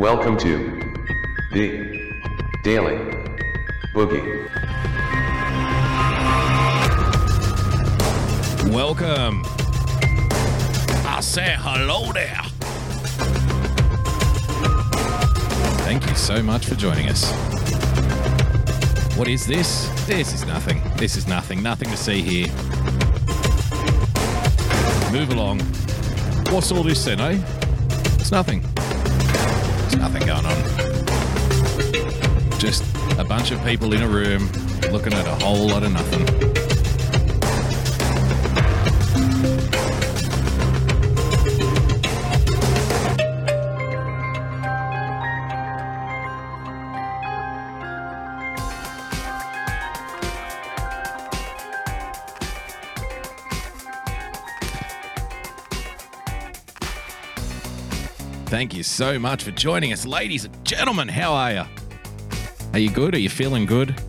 Welcome to the Daily Boogie. Welcome. I say hello there. Thank you so much for joining us. What is this? This is nothing. This is nothing. Nothing to see here. Move along. What's all this then, eh? It's nothing. Just a bunch of people in a room looking at a whole lot of nothing. Thank you so much for joining us, ladies and gentlemen. How are you? Are you good? Are you feeling good?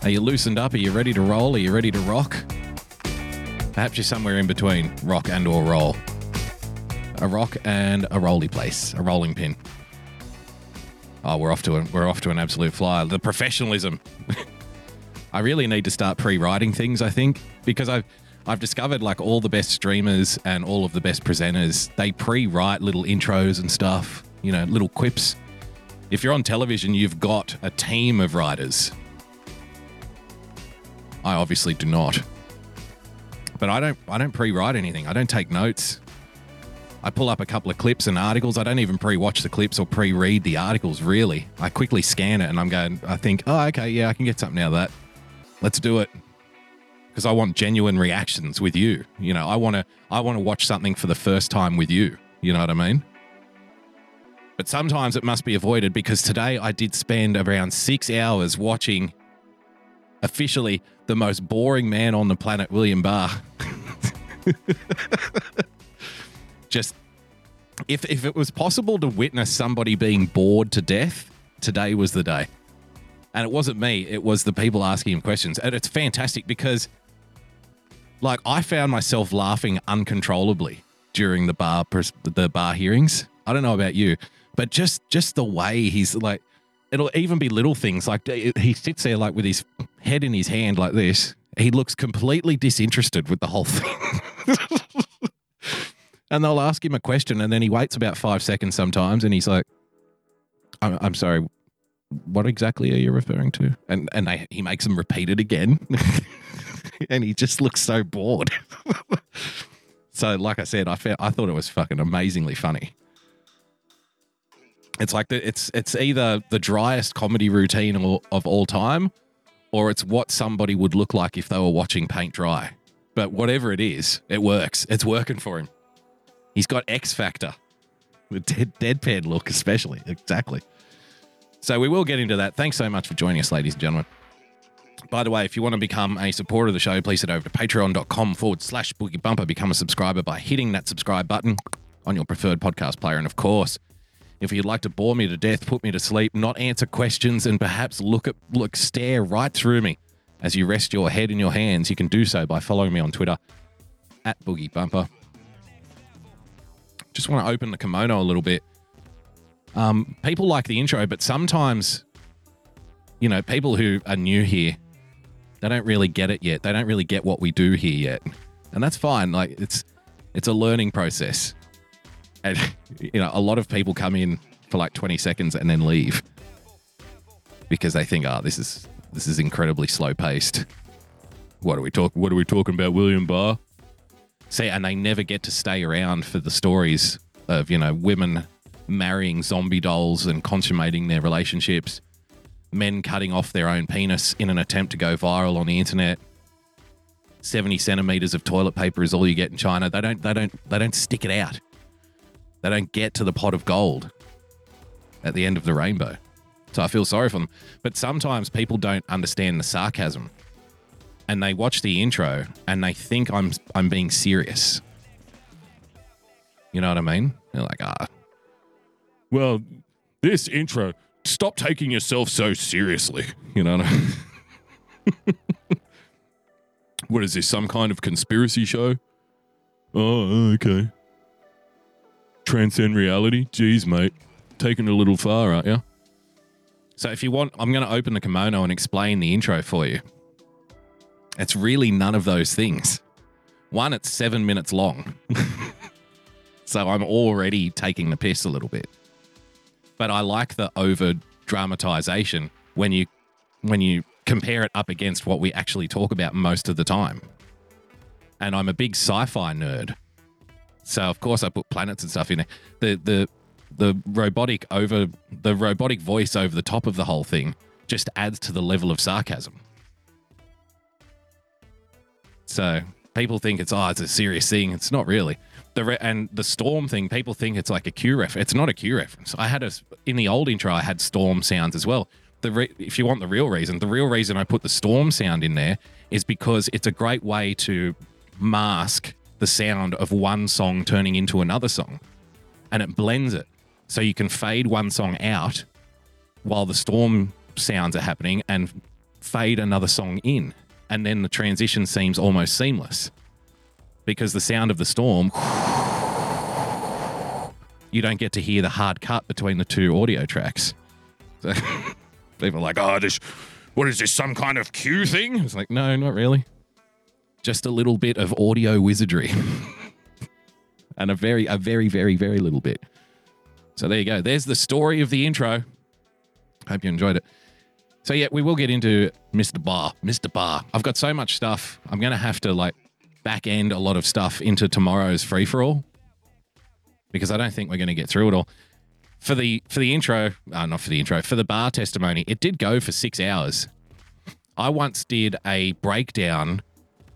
Are you loosened up? Are you ready to roll? Are you ready to rock? Perhaps you're somewhere in between rock and or roll. A rock and a rolly place, a rolling pin. Oh, we're off to a, we're off to an absolute flyer. The professionalism. I really need to start pre-writing things. I think because I've I've discovered like all the best streamers and all of the best presenters, they pre-write little intros and stuff, you know, little quips. If you're on television, you've got a team of writers. I obviously do not. But I don't I don't pre-write anything. I don't take notes. I pull up a couple of clips and articles. I don't even pre-watch the clips or pre-read the articles really. I quickly scan it and I'm going I think, "Oh, okay, yeah, I can get something out of that. Let's do it." because I want genuine reactions with you. You know, I want to I want to watch something for the first time with you. You know what I mean? But sometimes it must be avoided because today I did spend around 6 hours watching officially the most boring man on the planet, William Barr. Just if if it was possible to witness somebody being bored to death, today was the day. And it wasn't me, it was the people asking him questions. And it's fantastic because like I found myself laughing uncontrollably during the Barr the Barr hearings. I don't know about you, but just just the way he's like, it'll even be little things like eh, he sits there like with his head in his hand like this. He looks completely disinterested with the whole thing. and they'll ask him a question, and then he waits about five seconds sometimes, and he's like, "I'm, I'm sorry." What exactly are you referring to? And and they, he makes them repeat it again. and he just looks so bored. so, like I said, I felt, I thought it was fucking amazingly funny. It's like the, it's it's either the driest comedy routine of, all time, or it's what somebody would look like if they were watching paint dry. But whatever it is, it works. It's working for him. He's got X factor, the dead, deadpan look, especially. Exactly. So we will get into that. Thanks so much for joining us, ladies and gentlemen. By the way, if you want to become a supporter of the show, please head over to patreon.com forward slash boogie bumper. Become a subscriber by hitting that subscribe button on your preferred podcast player. And of course, if you'd like to bore me to death, put me to sleep, not answer questions, and perhaps look at look stare right through me as you rest your head in your hands, you can do so by following me on Twitter at Boogie Bumper. Just want to open the kimono a little bit. Um, people like the intro, but sometimes, you know, people who are new here they don't really get it yet. They don't really get what we do here yet. And that's fine. Like it's it's a learning process. And you know, a lot of people come in for like 20 seconds and then leave because they think, "Oh, this is this is incredibly slow paced." What are we talk what are we talking about William Barr? See, and they never get to stay around for the stories of, you know, women marrying zombie dolls and consummating their relationships men cutting off their own penis in an attempt to go viral on the internet. 70 centimeters of toilet paper is all you get in China. They don't they don't they don't stick it out. They don't get to the pot of gold at the end of the rainbow. So I feel sorry for them. But sometimes people don't understand the sarcasm. And they watch the intro and they think I'm I'm being serious. You know what I mean? They're like, ah. Well, this intro stop taking yourself so seriously. You know what I mean? what is this? Some kind of conspiracy show? Oh, okay. Transcend reality? Jeez, mate. taking it a little far, aren't you? So if you want, I'm going to open the kimono and explain the intro for you. It's really none of those things. One, it's seven minutes long. so I'm already taking the piss a little bit. But I like the over dramatization when you when you compare it up against what we actually talk about most of the time. And I'm a big sci-fi nerd. So of course I put planets and stuff in there. The the the robotic over the robotic voice over the top of the whole thing just adds to the level of sarcasm. So people think it's oh it's a serious thing. It's not really. The re- and the storm thing, people think it's like a Q ref. It's not a Q reference. I had a in the old intro. I had storm sounds as well. The re- if you want the real reason, the real reason I put the storm sound in there is because it's a great way to mask the sound of one song turning into another song, and it blends it so you can fade one song out while the storm sounds are happening and fade another song in, and then the transition seems almost seamless because the sound of the storm you don't get to hear the hard cut between the two audio tracks. So people are like, oh, this, what is this, some kind of Q thing? It's like, no, not really. Just a little bit of audio wizardry. and a very, a very, very, very little bit. So there you go. There's the story of the intro. Hope you enjoyed it. So yeah, we will get into Mr. Barr. Mr. Barr. I've got so much stuff. I'm gonna have to like back end a lot of stuff into tomorrow's free for all because I don't think we're gonna get through it all. For the for the intro, uh, not for the intro, for the Barr testimony, it did go for six hours. I once did a breakdown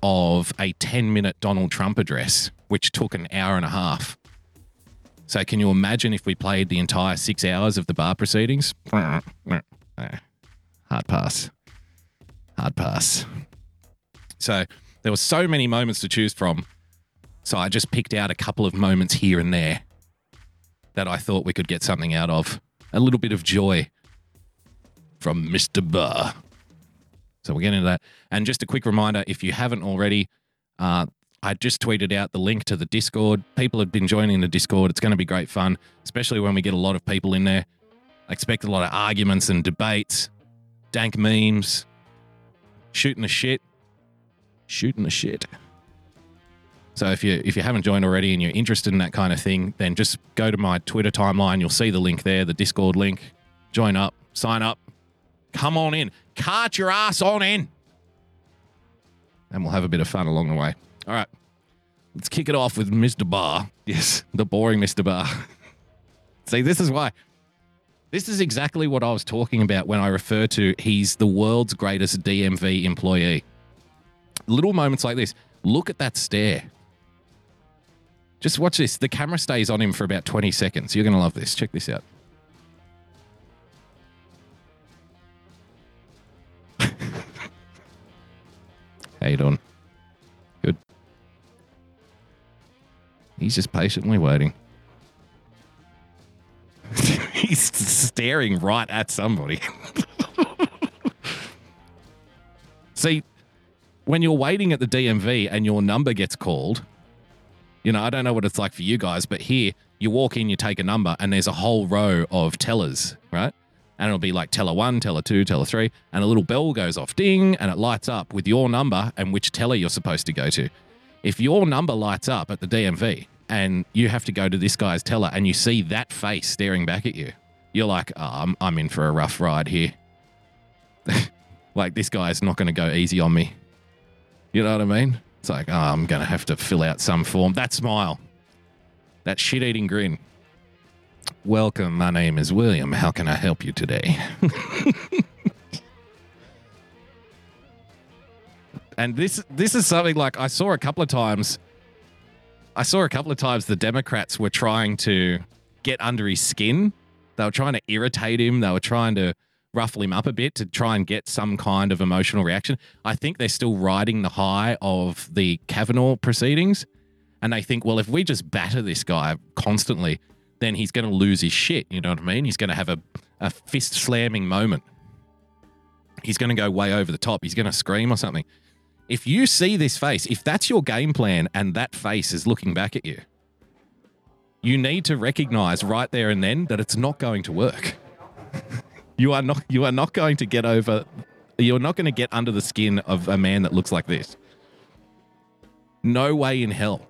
of a 10 minute Donald Trump address, which took an hour and a half. So, can you imagine if we played the entire six hours of the Barr proceedings? Hard pass. Hard pass. So, there were so many moments to choose from. So, I just picked out a couple of moments here and there that I thought we could get something out of. A little bit of joy from Mr. Barr. So, we'll get into that. And just a quick reminder if you haven't already, uh, I just tweeted out the link to the Discord. People have been joining the Discord. It's going to be great fun, especially when we get a lot of people in there. I expect a lot of arguments and debates, dank memes, shooting the shit, shooting the shit. So if you if you haven't joined already and you're interested in that kind of thing, then just go to my Twitter timeline. You'll see the link there, the Discord link. Join up, sign up, come on in, cart your ass on in, and we'll have a bit of fun along the way. All right. Let's kick it off with Mr. Barr. Yes, the boring Mr. Barr. See, this is why. This is exactly what I was talking about when I refer to he's the world's greatest DMV employee. Little moments like this. Look at that stare. Just watch this. The camera stays on him for about 20 seconds. You're going to love this. Check this out. How you doing? Good. He's just patiently waiting. He's staring right at somebody. See, when you're waiting at the DMV and your number gets called, you know, I don't know what it's like for you guys, but here you walk in, you take a number, and there's a whole row of tellers, right? And it'll be like teller one, teller two, teller three, and a little bell goes off, ding, and it lights up with your number and which teller you're supposed to go to. If your number lights up at the DMV and you have to go to this guy's teller and you see that face staring back at you, you're like, oh, I'm, I'm in for a rough ride here. like, this guy's not going to go easy on me. You know what I mean? It's like, oh, I'm going to have to fill out some form. That smile, that shit eating grin. Welcome, my name is William. How can I help you today? and this this is something like I saw a couple of times. I saw a couple of times the Democrats were trying to get under his skin. They were trying to irritate him. They were trying to ruffle him up a bit to try and get some kind of emotional reaction. I think they're still riding the high of the Kavanaugh proceedings. And they think, well, if we just batter this guy constantly, then he's going to lose his shit. You know what I mean? He's going to have a, a fist slamming moment. He's going to go way over the top. He's going to scream or something. If you see this face, if that's your game plan and that face is looking back at you, you need to recognize right there and then that it's not going to work. You are not you are not going to get over you're not going to get under the skin of a man that looks like this. No way in hell.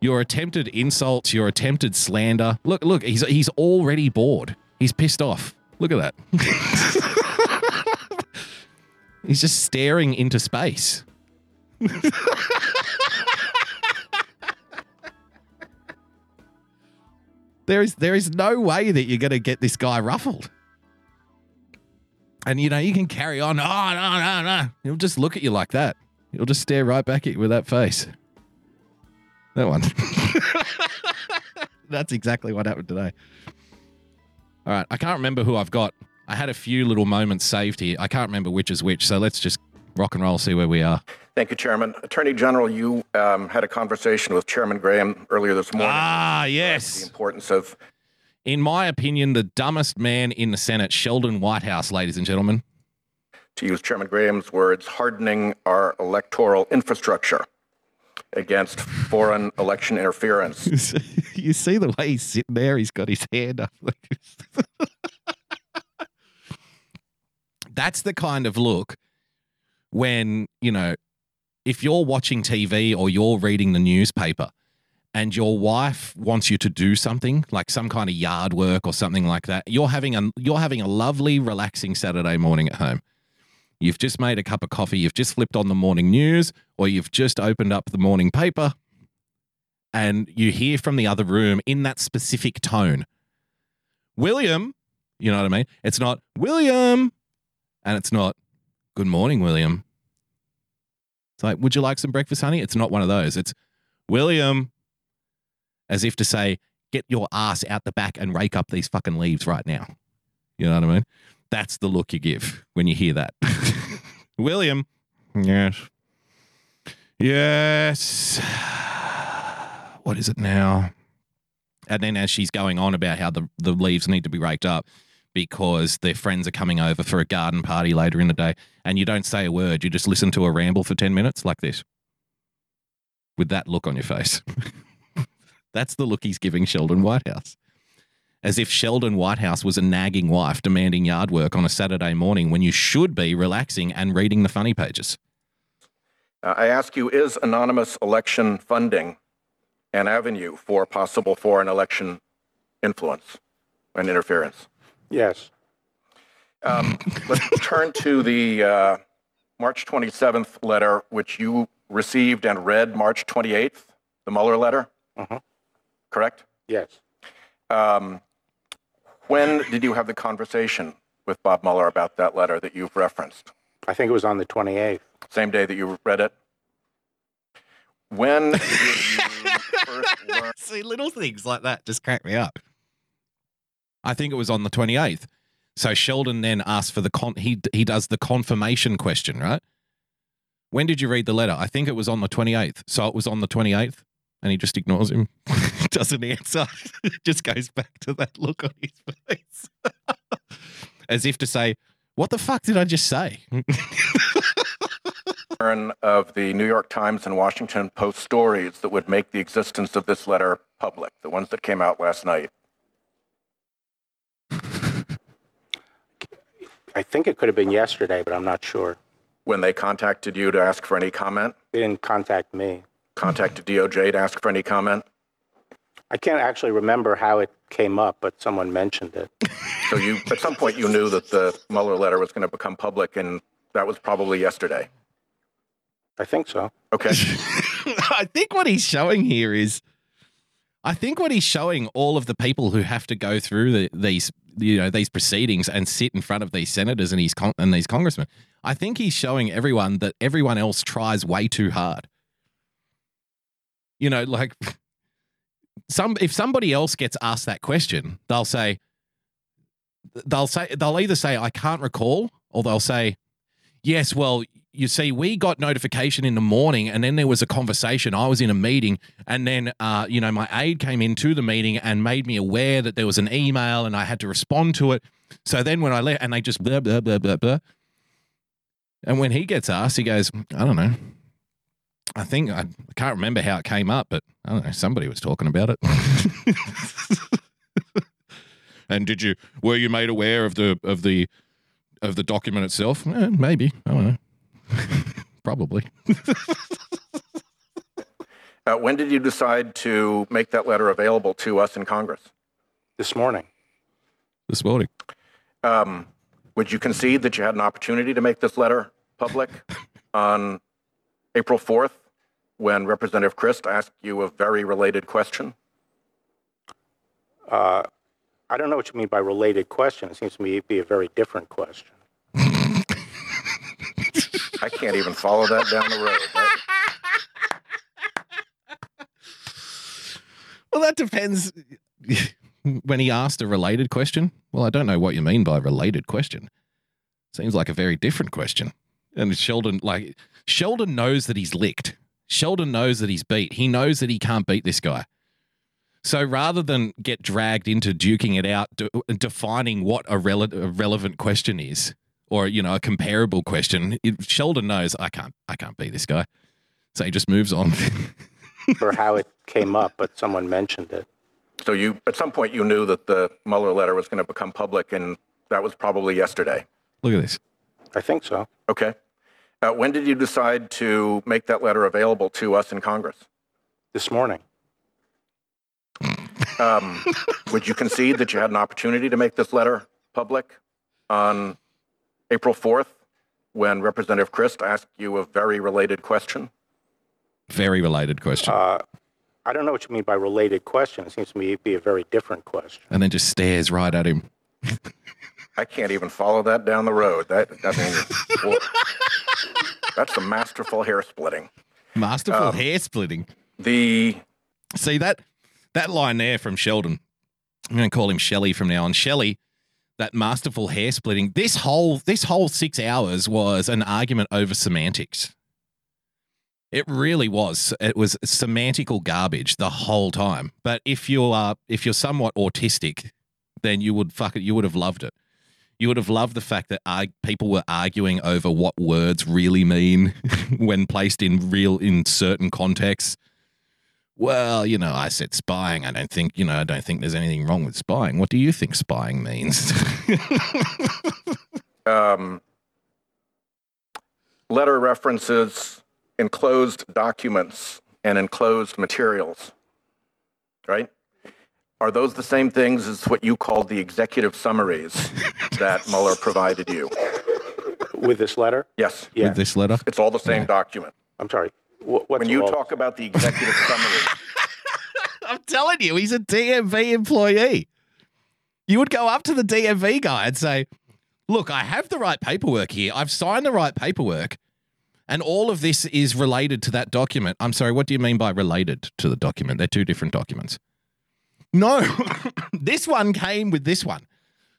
Your attempted insults, your attempted slander. Look, look, he's he's already bored. He's pissed off. Look at that. he's just staring into space. there is there is no way that you're going to get this guy ruffled. And you know, you can carry on. Oh, no, no, no. He'll just look at you like that. He'll just stare right back at you with that face. That one. That's exactly what happened today. All right. I can't remember who I've got. I had a few little moments saved here. I can't remember which is which. So let's just rock and roll, see where we are. Thank you, Chairman. Attorney General, you um, had a conversation with Chairman Graham earlier this morning. Ah, yes. The importance of In my opinion, the dumbest man in the Senate, Sheldon Whitehouse, ladies and gentlemen. to use Chairman Graham's words, hardening our electoral infrastructure against foreign election interference. you see the way he's sitting there? He's got his hand up. That's the kind of look when, you know, if you're watching TV or you're reading the newspaper and your wife wants you to do something like some kind of yard work or something like that, you're having a you're having a lovely relaxing Saturday morning at home. You've just made a cup of coffee, you've just flipped on the morning news or you've just opened up the morning paper and you hear from the other room in that specific tone, William, you know what I mean? It's not William, and it's not Good morning, William. It's like, Would you like some breakfast, honey? It's not one of those. It's William, as if to say, Get your ass out the back and rake up these fucking leaves right now. You know what I mean? That's the look you give when you hear that. William, yes. Yes. What is it now? And then as she's going on about how the, the leaves need to be raked up because their friends are coming over for a garden party later in the day, and you don't say a word, you just listen to a ramble for 10 minutes like this with that look on your face. That's the look he's giving Sheldon Whitehouse. As if Sheldon Whitehouse was a nagging wife demanding yard work on a Saturday morning when you should be relaxing and reading the funny pages. Uh, I ask you, is anonymous election funding an avenue for possible foreign election influence and interference? Yes. Um, let's turn to the uh, March 27th letter, which you received and read March 28th, the Mueller letter. Mhm. Correct? Yes. Um, when did you have the conversation with Bob Mueller about that letter that you've referenced? I think it was on the 28th. Same day that you read it? When did you first learn? See, little things like that just crack me up. I think it was on the 28th. So Sheldon then asked for the con he he does the confirmation question, right? When did you read the letter? I think it was on the 28th. So it was on the 28th and he just ignores him. Doesn't answer. just goes back to that look on his face. As if to say, "What the fuck did I just say?" learn of the New York Times and Washington Post stories that would make the existence of this letter public, the ones that came out last night? I think it could have been yesterday, but I'm not sure. When they contacted you to ask for any comment, They didn't contact me. Contacted DOJ to ask for any comment? I can't actually remember how it came up, but someone mentioned it. So you, at some point, you knew that the Mueller letter was going to become public, and that was probably yesterday. I think so. Okay. I think what he's showing here is, I think what he's showing all of the people who have to go through the, these, you know, these proceedings and sit in front of these senators and these con- and these congressmen. I think he's showing everyone that everyone else tries way too hard. You know, like some if somebody else gets asked that question, they'll say, they'll say they'll either say I can't recall, or they'll say, yes, well, you see, we got notification in the morning, and then there was a conversation. I was in a meeting, and then, uh, you know, my aide came into the meeting and made me aware that there was an email, and I had to respond to it. So then, when I left, and they just blah blah blah blah blah. And when he gets asked, he goes, "I don't know." I think I, I can't remember how it came up, but I don't know. Somebody was talking about it. and did you were you made aware of the of the of the document itself? Eh, maybe I don't know. Probably. Uh, when did you decide to make that letter available to us in Congress? This morning. This morning. Um, would you concede that you had an opportunity to make this letter public on April 4th when Representative Crist asked you a very related question? Uh, I don't know what you mean by related question. It seems to me to be a very different question. I can't even follow that down the road. That- Well, that depends. when he asked a related question, well, I don't know what you mean by related question. Seems like a very different question. And Sheldon, like, Sheldon knows that he's licked. Sheldon knows that he's beat. He knows that he can't beat this guy. So rather than get dragged into duking it out, de- defining what a, rele- a relevant question is, or you know, a comparable question, it, Sheldon knows I can't, I can't beat this guy. So he just moves on. or how it came up, but someone mentioned it. so you, at some point, you knew that the Mueller letter was going to become public, and that was probably yesterday. Look at this. I think so. Okay. Uh, when did you decide to make that letter available to us in Congress? This morning. Um, would you concede that you had an opportunity to make this letter public on April 4th when Representative Crist asked you a very related question? Very related question. Uh, I don't know what you mean by related question. It seems to me to be a very different question. and then just stares right at him. I can't even follow that down the road. That, I mean, well, that's the masterful hair splitting. Masterful um, hair splitting. The See that that line there from Sheldon. I'm going to call him Shelley from now on. Shelley, that masterful hair splitting. This whole this whole six hours was an argument over semantics. It really was. It was semantical garbage the whole time. But if you are if you're somewhat autistic, then you would fuck it. You would have loved it. You would have loved the fact that arg- people were arguing over what words really mean when placed in real in certain contexts well, you know, I said spying. I don't think, you know, I don't think there's anything wrong with spying. What do you think spying means? um, letter references enclosed documents and enclosed materials, right? Are those the same things as what you called the executive summaries that Mueller provided you? With this letter? Yes, Yeah. With this letter? it's all the same document. I'm sorry. Wh- What's When you all- talk about the executive summary, I'm telling you, he's a DMV employee. You would go up to the DMV guy and say, Look, I have the right paperwork here. I've signed the right paperwork. And all of this is related to that document. I'm sorry, what do you mean by related to the document? They're two different documents. No, this one came with this one.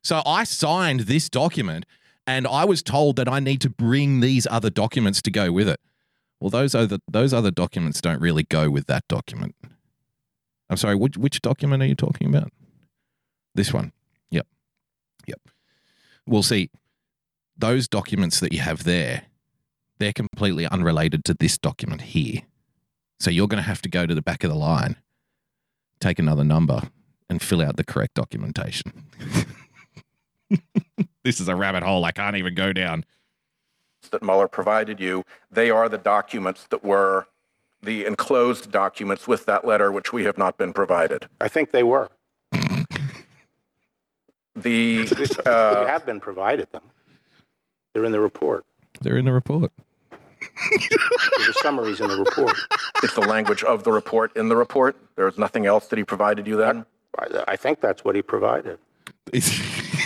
So I signed this document and I was told that I need to bring these other documents to go with it. Well, those other those other documents don't really go with that document. I'm sorry, which which document are you talking about? This one. Yep. Yep. Well, see, those documents that you have there, they're completely unrelated to this document here. So you're going to have to go to the back of the line, take another number, and fill out the correct documentation. this is a rabbit hole I can't even go down. that Mueller provided you, they are the documents that were the enclosed documents with that letter, which we have not been provided. I think they were. The you uh, have been provided them. They're in the report. They're in the report. There's a summaries in the report. it's the language of the report in the report. There is nothing else that he provided you then. I, I think that's what he provided. Is,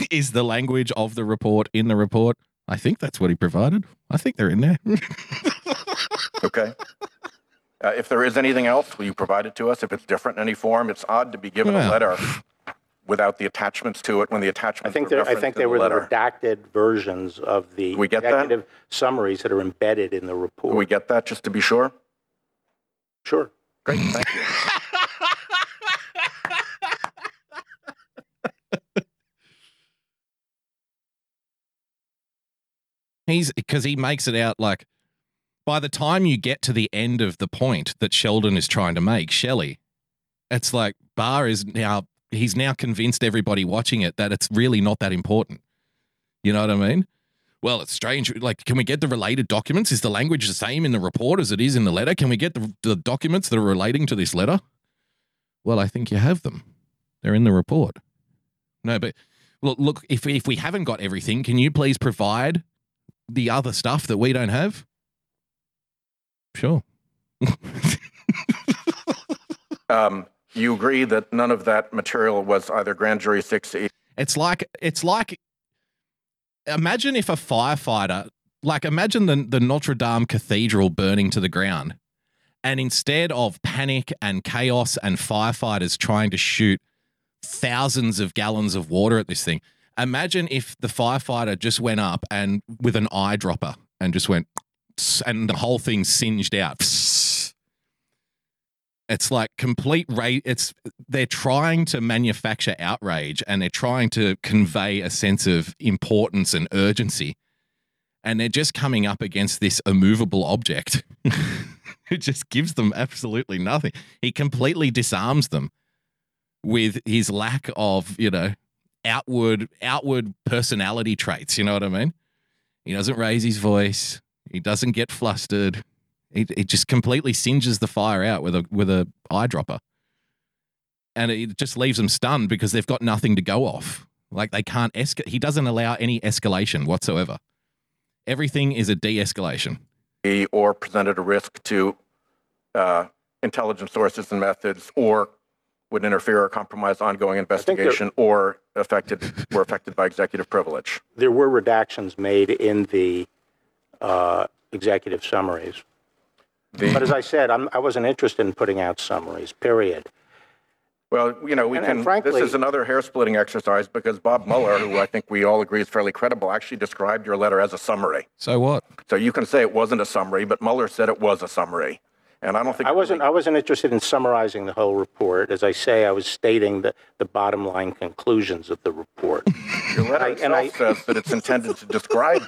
is the language of the report in the report? I think that's what he provided. I think they're in there. Okay. Uh, if there is anything else, will you provide it to us? If it's different in any form, it's odd to be given Well. a letter without the attachments to it when the attachments I attachments think are they I referenced think in they the were the letter. redacted versions of the We get that? executive summaries that are embedded in the report. Do we get that just to be sure? sure. Great, thank you. He's because he makes it out like. by the time you get to the end of the point that Sheldon is trying to make, Shelley, it's like Barr is now he's now convinced everybody watching it that it's really not that important. You know what I mean? Well, it's strange. Like, can we get the related documents? Is the language the same in the report as it is in the letter? Can we get the, the documents that are relating to this letter? Well, I think you have them. They're in the report. No, but look, look. If if we haven't got everything, can you please provide the other stuff that we don't have? Sure. Um, you agree that none of that material was either grand jury 6 It's like it's like imagine if a firefighter like imagine the the Notre Dame Cathedral burning to the ground. And instead of panic and chaos and firefighters trying to shoot thousands of gallons of water at this thing, imagine if the firefighter just went up and with an eyedropper and just went and the whole thing singed out. It's like complete rate. It's they're trying to manufacture outrage and they're trying to convey a sense of importance and urgency, and they're just coming up against this immovable object. It just gives them absolutely nothing. He completely disarms them with his lack of, you know, outward outward personality traits. You know what I mean? He doesn't raise his voice. He doesn't get flustered. It, it just completely singes the fire out with a with a eyedropper, and it just leaves them stunned because they've got nothing to go off. Like they can't escalate. He doesn't allow any escalation whatsoever. Everything is a de-escalation. or presented a risk to uh, intelligence sources and methods or would interfere or compromise ongoing think there- investigation or affected were affected by executive privilege. There were redactions made in the uh, executive summaries. The- But as I said, I'm, I wasn't interested in putting out summaries, period. Well, you know, we And- can, and frankly- this is another hair splitting exercise because Bob Mueller, who I think we all agree is fairly credible, actually described your letter as a summary. So what? So you can say it wasn't a summary, but Mueller said it was a summary. And I don't think I wasn't, I wasn't interested in summarizing the whole report. As I say, I was stating the, the bottom line conclusions of the report. your letter I- and itself I- says that it's intended to describe.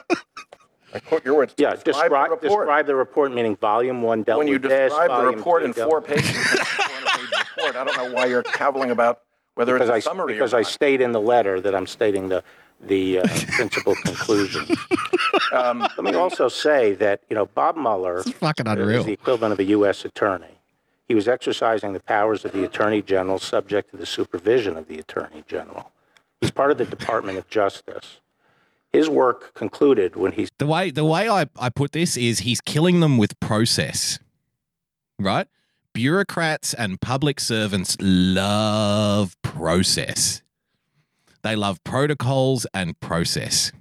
I quote your words. Yeah, describe the describe, report. describe the report, meaning volume one dealt when you with this, describe the volume report two in dealt- four pages, it's a 400-page report. I don't know why you're caviling about whether Because it's a I, summary because or I not. state in the letter that I'm stating the, the uh, principal conclusions. Um, Let me also say that, you know, Bob Mueller Fucking is unreal. the equivalent of a U.S. attorney. He was exercising the powers of the Attorney General subject to the supervision of the Attorney General. He's part of the Department of Justice. His work concluded when he's The way the way I, I put this is he's killing them with process. Right? Bureaucrats and public servants love process. They love protocols and process.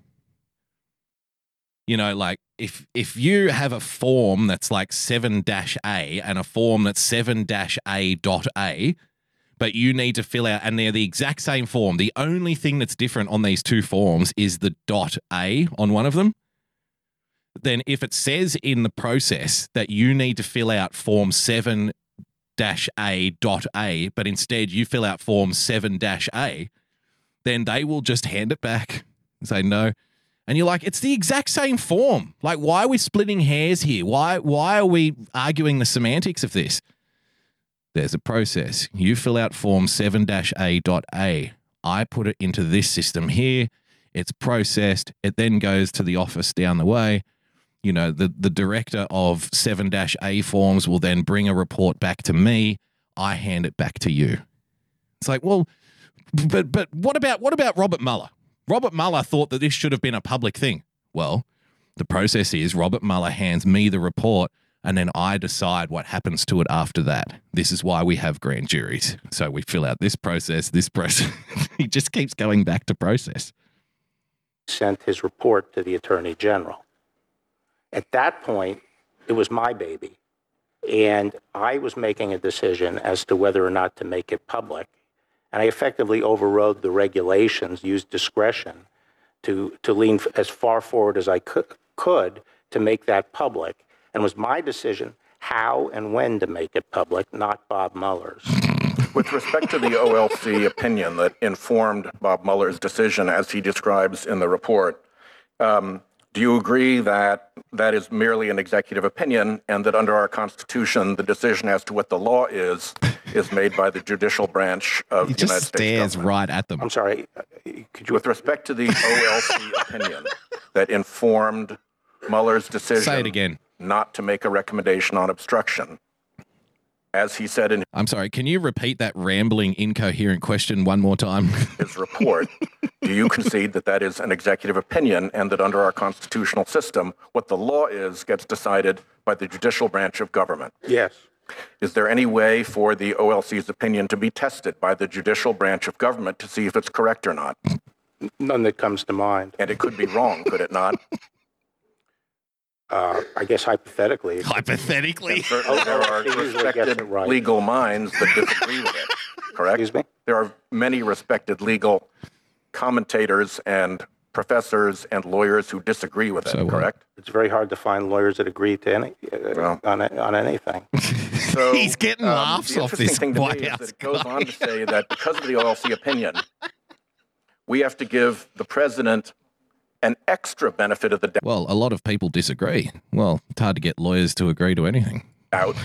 You know, like if if you have a form that's like 7-A and a form that's 7-A dot A, but you need to fill out and they're the exact same form. The only thing that's different on these two forms is the dot A on one of them. Then if it says in the process that you need to fill out form 7 dash A dot A, but instead you fill out form 7 dash A, then they will just hand it back and say no. And you're like, it's the exact same form. Like, why are we splitting hairs here? Why why are we arguing the semantics of this? There's a process. You fill out form 7-A.A. I put it into this system here. It's processed. It then goes to the office down the way. You know, the, the director of 7-A forms will then bring a report back to me. I hand it back to you. It's like, well, but but what about what about Robert Mueller? Robert Mueller thought that this should have been a public thing. Well, the process is Robert Mueller hands me the report and then I decide what happens to it after that. This is why we have grand juries. So we fill out this process, this process. he just keeps going back to process. sent his report to the Attorney General. At that point, it was my baby. And I was making a decision as to whether or not to make it public. And I effectively overrode the regulations, used discretion to, to lean as far forward as I could, could to make that public. And was my decision how and when to make it public, not Bob Mueller's. With respect to the OLC opinion that informed Bob Mueller's decision, as he describes in the report, um, Do you agree that that is merely an executive opinion and that under our Constitution, the decision as to what the law is is made by the judicial branch of He the United just States stares government? right at them. I'm sorry, uh, could you, With respect to the OLC opinion that informed Mueller's decision Say it again. Not to make a recommendation on obstruction, as he said in I'm sorry. Can you repeat that rambling, incoherent question one more time? his report, do you concede that that is an executive opinion and that under our constitutional system, what the law is gets decided by the judicial branch of government? yes, Is there any way for the OLC's opinion to be tested by the judicial branch of government to see if it's correct or not? none that comes to mind. And it could be wrong, could it not? Uh, I guess hypothetically, it- Hypothetically. Certainly, there are OLC usually gets respected right. legal minds that disagree with it, correct? excuse me? There are many respected legal commentators and professors and lawyers who disagree with it, So what? correct? It's very hard to find lawyers that agree to any, uh, Well. on, on anything. So He's getting laughs the off interesting this thing to White me is that it goes on to say that because of the OLC opinion, we have to give the president an extra benefit of the Well, a lot of people disagree. Well, it's hard to get lawyers to agree to anything. Out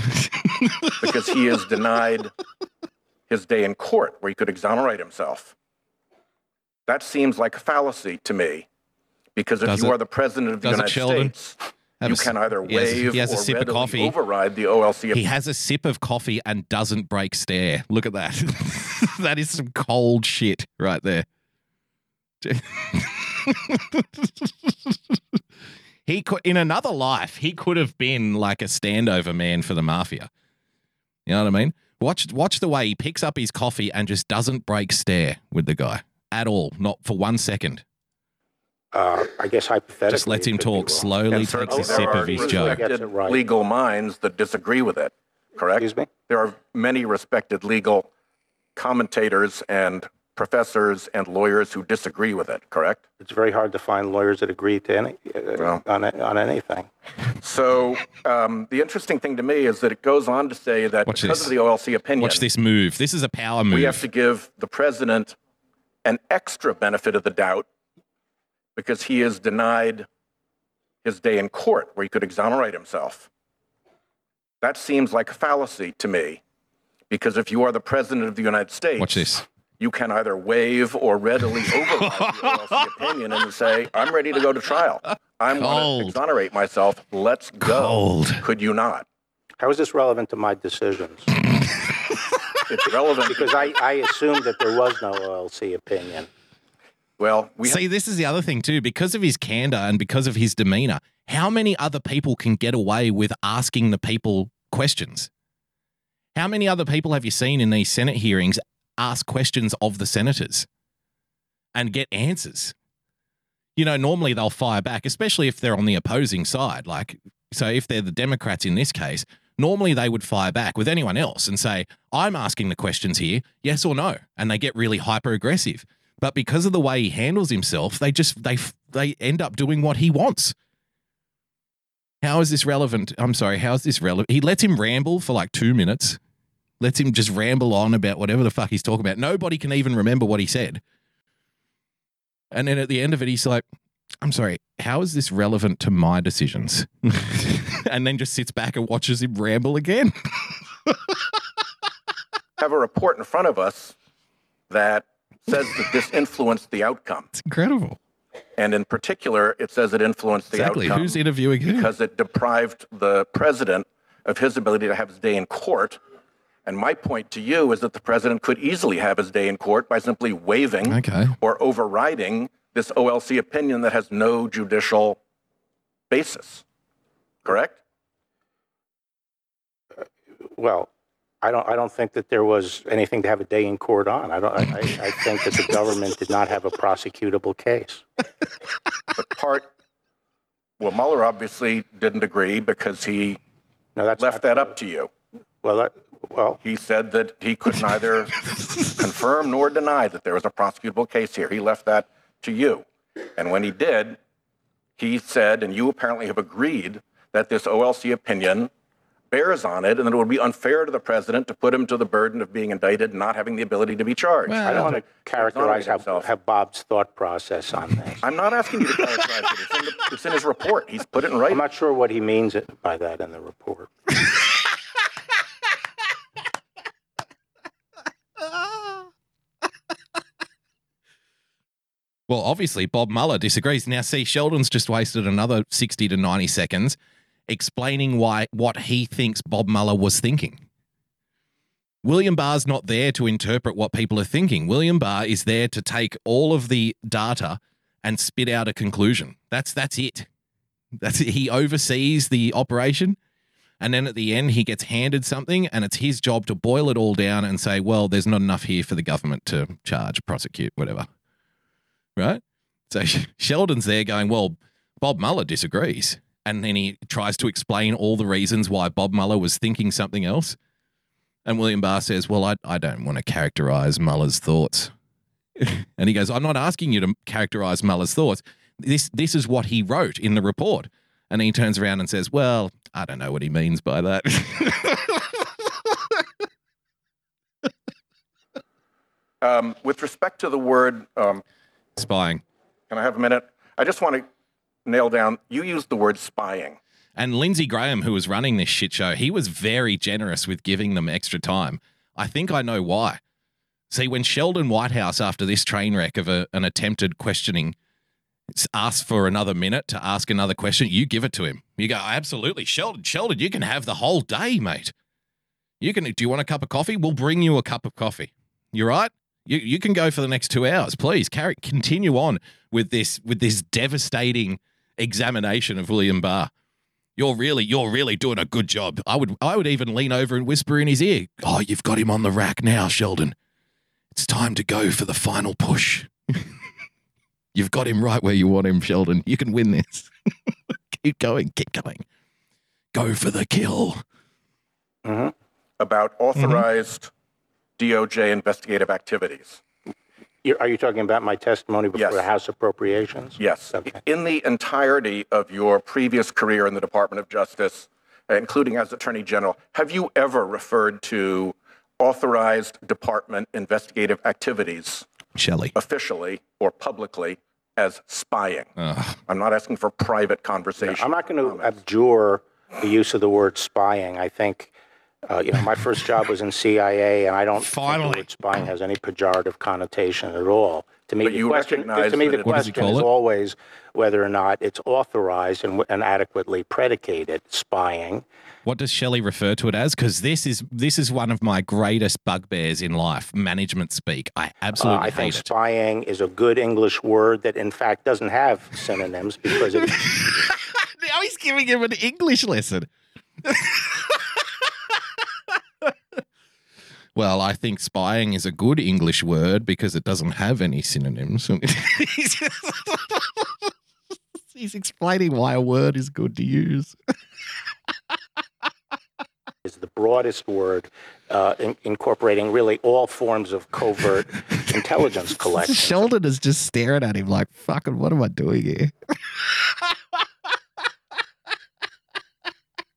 because he is denied his day in court where he could exonerate himself. That seems like a fallacy to me because if Does you it? are the president of the United? States, you a can either he has- waive he has or sip of coffee. override the OLC He has a sip of coffee and doesn't break stare. Look at that. that is some cold shit right there. he could, in another life, he could have been like a standover man for the mafia. You know what I mean? Watch, watch the way he picks up his coffee and just doesn't break stare with the guy at all, not for one second. Uh, I guess hypothetically. Just lets him talk slowly, And takes certainly a sip of his respect- joke. respected Gets it right. legal minds that disagree with it, correct? Excuse me? There are many respected legal commentators and professors and lawyers who disagree with it, correct? It's very hard to find lawyers that agree to any, uh, Well. on, on anything. So um, the interesting thing to me is that it goes on to say that Watch because this. of the OLC opinion, Watch this move. This is a power move. we have to give the president an extra benefit of the doubt because he is denied his day in court where he could exonerate himself. That seems like a fallacy to me because if you are the president of the United States, Watch this. You can either waive or readily override the OLC opinion and say, I'm ready to go to trial. I'm going to exonerate myself. Let's go. Cold. Could you not? How is this relevant to my decisions? It's relevant Because I, I assumed that there was no OLC opinion. well, we See, this is the other thing too. Because of his candor and because of his demeanor, how many other people can get away with asking the people questions? How many other people have you seen in these Senate hearings ask questions of the senators and get answers? You know, normally they'll fire back, especially if they're on the opposing side. Like, so if they're the Democrats in this case, normally they would fire back with anyone else and say, I'm asking the questions here, yes or no. And they get really hyper aggressive. But because of the way he handles himself, they just they they end up doing what he wants. How is this relevant? I'm sorry, how is this relevant? He lets him ramble for like two minutes, lets him just ramble on about whatever the fuck he's talking about. Nobody can even remember what he said. And then at the end of it, he's like, I'm sorry, how is this relevant to my decisions? and then just sits back and watches him ramble again. have a report in front of us that says that this influenced the outcome. It's incredible. And in particular, it says it influenced the outcome. Exactly. outcome Who's interviewing him? because it deprived the president of his ability to have his day in court. And my point to you is that the president could easily have his day in court by simply waiving Okay. or overriding this OLC opinion that has no judicial basis. Correct? Uh, well, I don't, I don't think that there was anything to have a day in court on. I don't, I, I I think that the government did not have a prosecutable case. But part, well, Mueller obviously didn't agree because he No, that's left not that up to you. Well, that, well, He said that he could neither confirm nor deny that there was a prosecutable case here. He left that to you. And when he did, he said, and you apparently have agreed, that this OLC opinion bears on it, and that it would be unfair to the president to put him to the burden of being indicted and not having the ability to be charged. Well, I don't want to characterize how, himself. how Bob's thought process on this. I'm not asking you to characterize it. It's in, the, it's in his report. He's put it in writing. I'm not sure what he means by that in the report. Well, obviously, Bob Mueller disagrees. Now, see, Sheldon's just wasted another 60 to 90 seconds explaining why what he thinks Bob Mueller was thinking. William Barr's not there to interpret what people are thinking. William Barr is there to take all of the data and spit out a conclusion. That's that's it. That's it. He oversees the operation, and then at the end he gets handed something, and it's his job to boil it all down and say, "Well, there's not enough here for the government to charge, prosecute, whatever." So Sheldon's there going, well, Bob Mueller disagrees. And then he tries to explain all the reasons why Bob Mueller was thinking something else. And William Barr says, well, I, I don't want to characterize Mueller's thoughts. and he goes, I'm not asking you to characterize Mueller's thoughts. This, this is what he wrote in the report. And then he turns around and says, well, I don't know what he means by that. Um, with respect to the word, um, Spying. Can I have a minute? I just want to nail down. You used the word spying. And Lindsey Graham, who was running this shit show, he was very generous with giving them extra time. I think I know why. See, when Sheldon Whitehouse, after this train wreck of a, an attempted questioning, asks for another minute to ask another question, you give it to him. You go, absolutely, Sheldon, Sheldon, you can have the whole day, mate. You can. Do you want a cup of coffee? We'll bring you a cup of coffee. You right? You you can go for the next two hours, please. Carry continue on with this with this devastating examination of William Barr. You're really, you're really doing a good job. I would, I would even lean over and whisper in his ear, "Oh, you've got him on the rack now, Sheldon. It's time to go for the final push. you've got him right where you want him, Sheldon. You can win this. keep going, keep going. Go for the kill." hmm about authorized DOJ investigative activities. You're, you talking about my testimony before Yes. the House Appropriations? Yes. Okay. In the entirety of your previous career in the Department of Justice, including as Attorney General, have you ever referred to authorized department investigative activities Shelley. officially or publicly as spying? Ugh. I'm not asking for private conversation. I'm not going to abjure the use of the word spying. I think, uh, you know, my first job was in CIA, and I don't think Finally. the word spying has any pejorative connotation at all. To me, But the you question, to me, the it- What does he question is it? always whether or not it's authorized and, and adequately predicated spying. What does Shelley refer to it as? Because this is this is one of my greatest bugbears in life. Management speak. I Uh, absolutely I think it. spying is a good English word that, in fact, doesn't have synonyms because it, now he's giving him an English lesson. well, I think spying is a good English word because it doesn't have any synonyms. he's, explaining why a word is good to use. is the broadest word, uh, in, incorporating really all forms of covert intelligence collection. Sheldon is just staring at him like, fucking, what am I doing here?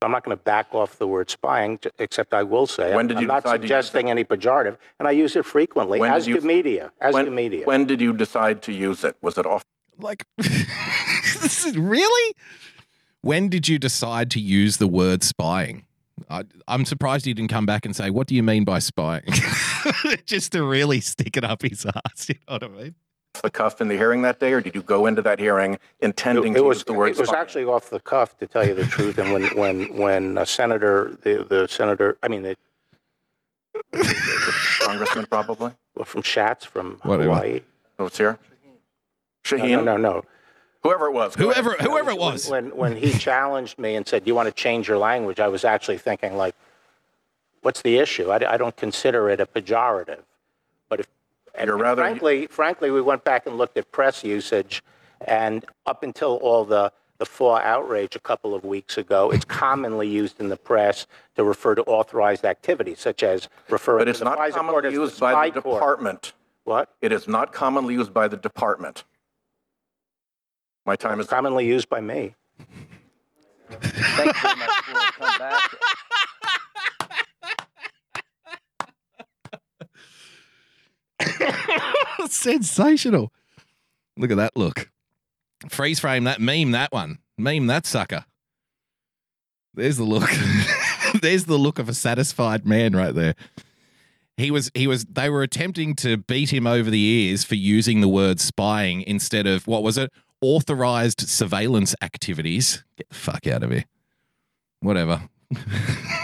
I'm not going to back off the word spying, j- except I will say When I'm, did I'm you not decide to use suggesting any pejorative, and I use it frequently, When did as you- media, as when, do media. when did you decide to use it? Was it off? Like, this is really? When did you decide to use the word spying? I, I'm surprised he didn't come back and say, What do you mean by spying? Just to really stick it up his ass. You know what I mean? The cuff in the hearing that day, or did you go into that hearing intending it, to was use the word it was spying? actually off the cuff, to tell you the truth. And when when when a senator, the the senator, I mean, the, Congressman, probably. well, from Schatz from Whatever. Hawaii. Oh, Who's here? No, Shaheen? no, no, no. Whoever it was. go ahead. Whoever whoever it was. When, when he challenged me and said, "Do you want to change your language?" I was actually thinking, like, "What's the issue?" I, I don't consider it a pejorative, but if and You're rather- frankly, frankly, we went back and looked at press usage, and up until all the the FAW outrage a couple of weeks ago, it's commonly used in the press to refer to authorized activities, such as referring But to it's the not FISA court commonly as the used by the court. department. What? It is not commonly used by the department. My time is It's commonly used by me. Thank you very much. We'll come back. Sensational. Look at that look. Freeze frame that meme, that one. Meme that sucker. There's the look. There's the look of a satisfied man right there. He was he was they were attempting to beat him over the ears for using the word spying instead of what was it? Authorized surveillance activities. Get the fuck out of here. Whatever.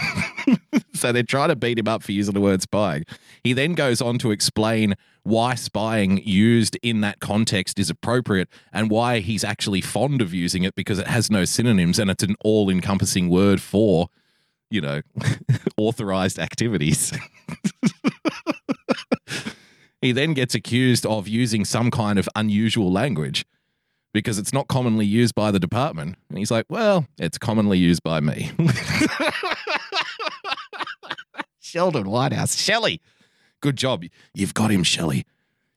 so they're trying to beat him up for using the word spying. He then goes on to explain why spying used in that context is appropriate and why he's actually fond of using it because it has no synonyms and it's an all encompassing word for, you know, authorized activities. he then gets accused of using some kind of unusual language because it's not commonly used by the department. And he's like, well, it's commonly used by me. Sheldon Whitehouse. Shelley. Good job. You've got him, Shelley.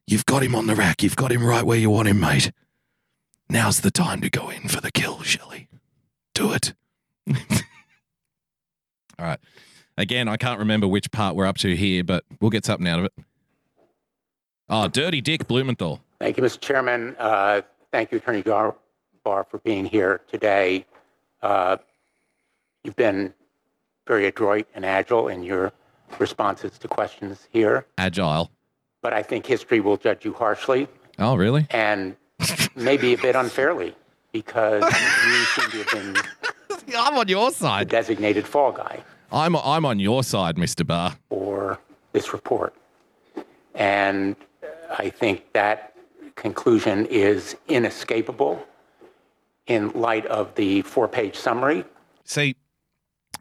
You've got him on the rack. You've got him right where you want him, mate. Now's the time to go in for the kill, Shelley. Do it. All right. Again, I can't remember which part we're up to here, but we'll get something out of it. Oh, Dirty Dick Blumenthal. Thank you, Mr. Chairman. Uh, thank you, Attorney General Barr, for being here today. Uh, you've been very adroit and agile in your responses to questions here, Agile. but I think history will judge you harshly Oh, really? and maybe a bit unfairly because you seem to have been I'm on your the side. designated fall guy I'm I'm on your side, Mr. Barr. for this report. And I think that conclusion is inescapable in light of the four page summary. See,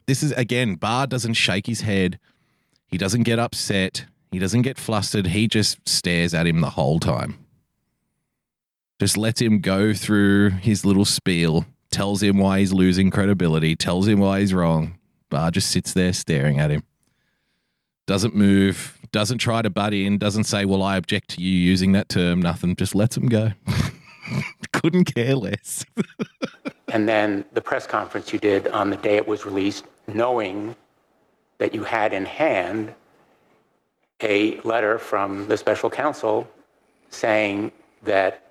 this is again, Barr doesn't shake his head. He doesn't get upset. He doesn't get flustered. He just stares at him the whole time. Just lets him go through his little spiel, tells him why he's losing credibility, tells him why he's wrong. Barr just sits there staring at him. Doesn't move, doesn't try to butt in, doesn't say, Well, I object to you using that term, nothing, just lets him go. Couldn't care less. And then the press conference you did on the day it was released, knowing that you had in hand a letter from the special counsel saying that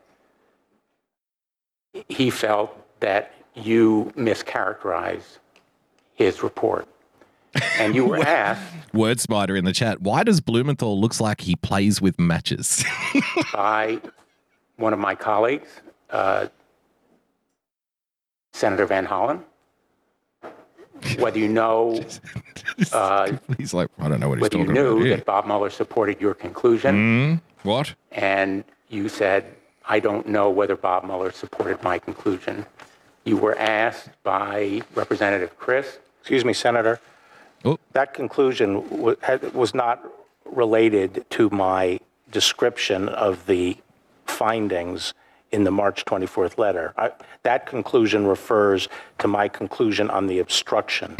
he felt that you mischaracterized his report. And you were asked Word Spider in the chat. Why does Blumenthal looks like he plays with matches? by one of my colleagues, uh, Senator Van Hollen, whether you know uh, he's like, I don't know what he's whether you talking about knew here. that Bob Mueller supported your conclusion, Hmm? What? and you said, I don't know whether Bob Mueller supported my conclusion. You were asked by Representative Crist, Excuse me, Senator. Oh. That conclusion wa- had- was not related to my description of the findings in the March 24th letter. I- That conclusion refers to my conclusion on the obstruction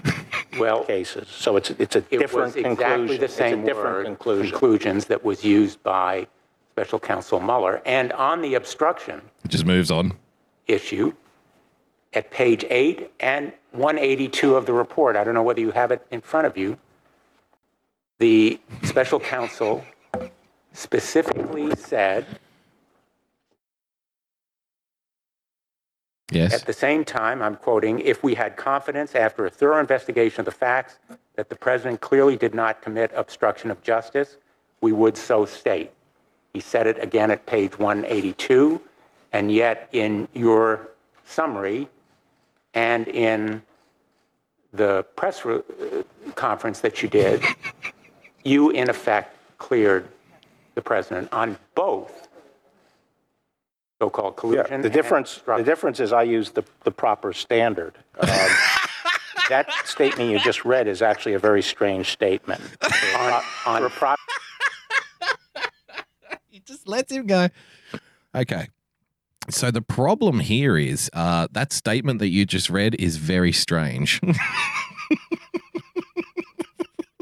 well, cases. So it's, it's a it different was conclusion. exactly the same It's a different word, conclusion. conclusions that was used by Special Counsel Mueller. And on the obstruction, It just moves on. issue at page 8 and 182 of the report. I don't know whether you have it in front of you. The special counsel specifically said, Yes. at the same time, I'm quoting, if we had confidence after a thorough investigation of the facts that the president clearly did not commit obstruction of justice, we would so state. He said it again at page 182, and yet in your summary and in the press re- conference that you did, you in effect cleared the president on both so-called Yeah, collusion. the difference, the difference is I use the, the proper standard. Um, That statement you just read is actually a very strange statement. on, on For a pro- he just lets him go. Okay. So the problem here is uh, that statement that you just read is very strange.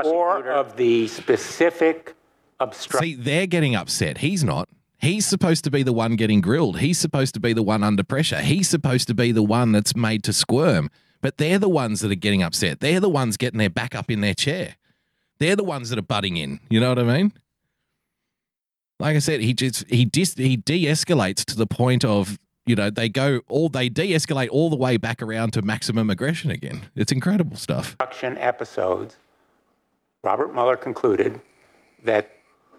or of the specific obstruction. See, they're getting upset. He's not. He's supposed to be the one getting grilled. He's supposed to be the one under pressure. He's supposed to be the one that's made to squirm. But they're the ones that are getting upset. They're the ones getting their back up in their chair. They're the ones that are butting in. You know what I mean? like I said, he just he dis, he de-escalates to the point of you know they go all they de-escalate all the way back around to maximum aggression again. It's incredible stuff. Production episodes, Robert Mueller concluded that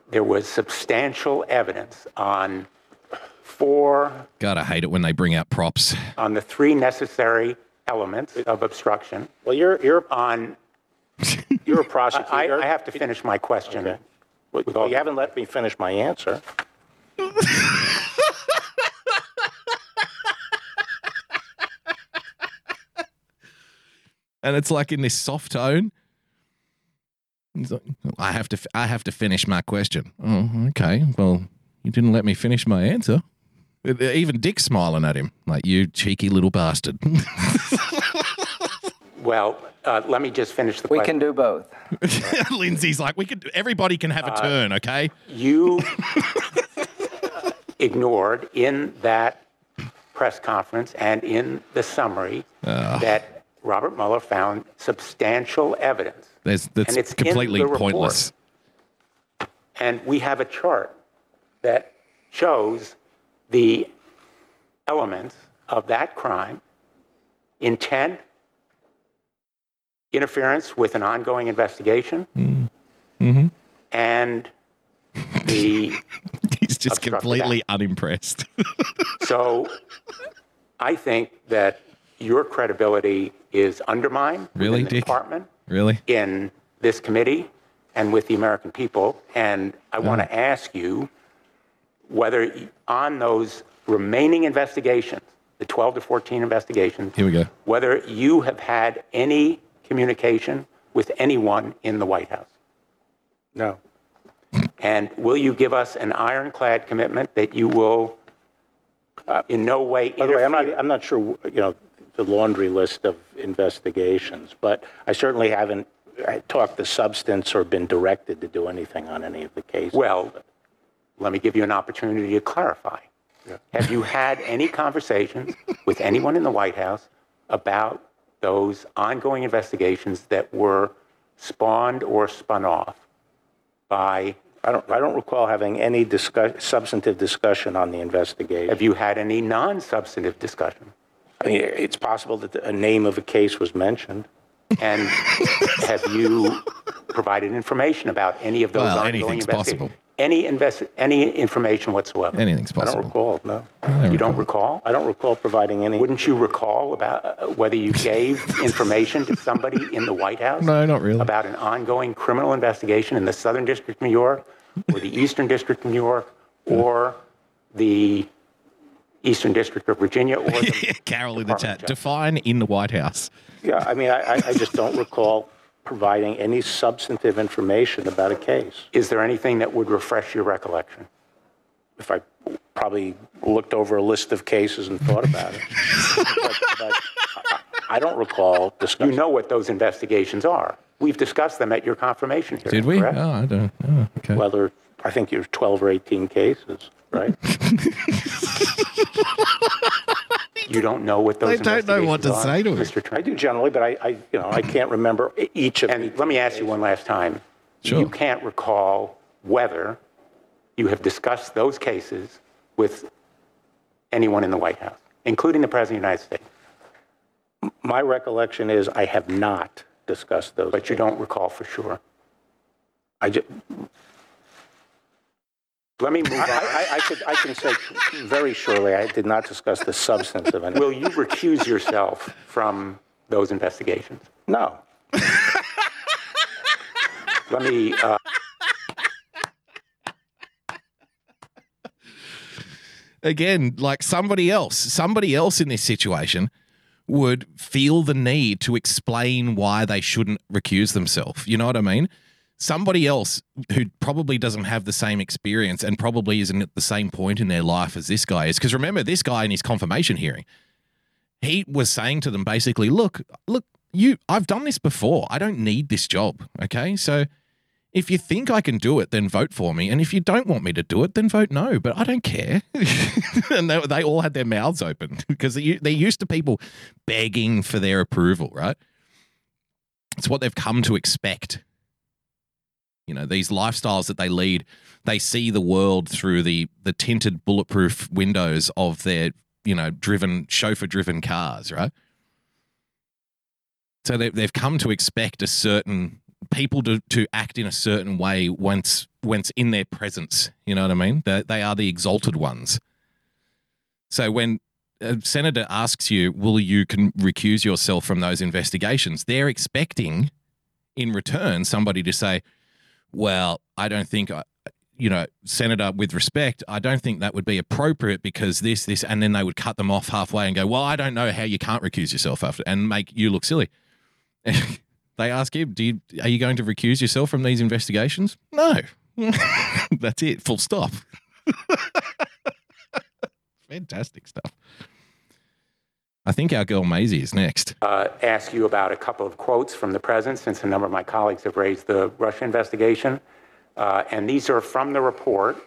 there was substantial evidence on four God, I hate it when they bring out props. on the three necessary elements of obstruction. Well, you're, you're, On you're a prosecutor. I have to finish my question. Okay. Well, with all- you haven't let me finish my answer. and it's like in this soft tone. He's like, I have to, I have to finish my question. Oh, okay. Well, you didn't let me finish my answer. Even Dick's smiling at him, like you cheeky little bastard. Well, uh, let me just finish the We question. can do both. Lindsey's like, we could, everybody can have a turn, okay? you ignored in that press conference and in the summary that Robert Mueller found substantial evidence. There's, that's And it's completely pointless. And we have a chart that shows the elements of that crime intent, interference with an ongoing investigation, mm-hmm. Mm-hmm. and the He's just completely unimpressed. So I think that your credibility is undermined Really, the Dick? department, really? in this committee, and with the American people. And I want Uh-huh. to ask you whether on those remaining investigations, the 12 to 14 investigations, Here we go. whether you have had any communication with anyone in the White House. No. And will you give us an ironclad commitment that you will uh, in no way By the way, I'm not, interfere? I'm not sure, you know, the laundry list of investigations, but I certainly haven't uh, talked the substance or been directed to do anything on any of the cases. Well, let me give you an opportunity to clarify. Have you had any conversations with anyone in the White House about those ongoing investigations that were spawned or spun off by, I don't, I don't recall having any discuss, substantive discussion on the investigation. have you had any non-substantive discussion? I mean, it's possible that a name of a case was mentioned. And have you provided information about any of those Well, ongoing anything's investigations? possible. Any invest, any information whatsoever? Anything's I don't recall, no. You don't recall? I don't recall providing any. Wouldn't you recall about uh, whether you gave information to somebody in the White House? No, not really. About an ongoing criminal investigation in the Southern District of New York, or the Eastern District of New York, or the Eastern District of Virginia, or the Carol in the chat. Define in the White House. Yeah, I mean, I, I- I just don't recall providing any substantive information about a case. Is there anything that would refresh your recollection? If I probably looked over a list of cases and thought about it. But but I- I don't recall discussing. You know what those investigations are. We've discussed them at your confirmation hearing. Did we? correct? Oh, I don't. Oh, okay. Whether, I think you're 12 or 18 cases, right? You don't know what those I don't know what to investigations say to him. Mr. I do generally, but I, I, you know, I can't remember each of And let me ask you one last time. Sure. You can't recall whether you have discussed those cases with anyone in the White House, including the President of the United States, My recollection is I have not discussed those. but you don't recall for sure. I ju- Let me move on. I, I could, I can say very surely I did not discuss the substance of any. Will you recuse yourself from those investigations? No. Let me, uh, Again, like somebody else, somebody else in this situation would feel the need to explain why they shouldn't recuse themselves. You know what I mean? Somebody else who probably doesn't have the same experience and probably isn't at the same point in their life as this guy is. Because remember, this guy in his confirmation hearing, he was saying to them basically, look, look, you, I've done this before. I don't need this job. Okay. So if you think I can do it, then vote for me. And if you don't want me to do it, then vote no. But I don't care. and they, they all had their mouths open because they, they're used to people begging for their approval, right? It's what they've come to expect. You know, these lifestyles that they lead, they see the world through the the tinted bulletproof windows of their, you know, driven chauffeur driven cars, right? So they, they've come to expect a certain people to, to act in a certain way once once in their presence. You know what I mean? They, they are the exalted ones. So when a senator asks you, will you can recuse yourself from those investigations? They're expecting in return somebody to say, well, I don't think, I, you know, Senator, with respect, I don't think that would be appropriate because this, this, and then they would cut them off halfway and go, well, I don't know how you can't recuse yourself after and make you look silly. they ask him, do you, are you going to recuse yourself from these investigations? No. That's it. Full stop. Fantastic stuff. I think our girl Mazie is next. uh, ask you about a couple of quotes from the president, since a number of my colleagues have raised the Russia investigation. Uh, and these are from the report,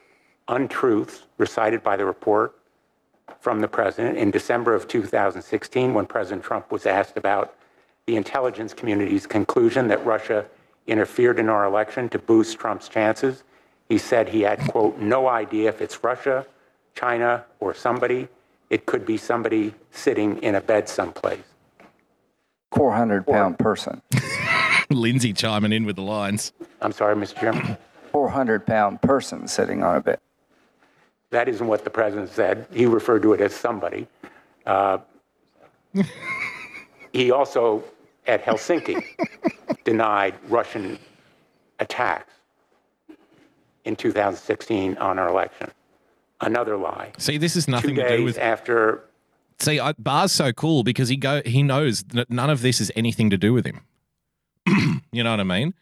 untruths recited by the report from the president in December of 2016, when President Trump was asked about the intelligence community's conclusion that Russia interfered in our election to boost Trump's chances. He said he had, quote, no idea if it's Russia, China, or somebody. It could be somebody sitting in a bed someplace. 400 pound person. Lindsey chiming in with the lines. I'm sorry, Mr. Chairman. 400 pound person sitting on a bed. That isn't what the president said. He referred to it as somebody. Uh, he also, at Helsinki, denied Russian attacks in 2016 on our election. Another lie. See, this is Two nothing to do days with. after See, I, Barr's so cool because he go he knows that none of this is anything to do with him. you know what I mean?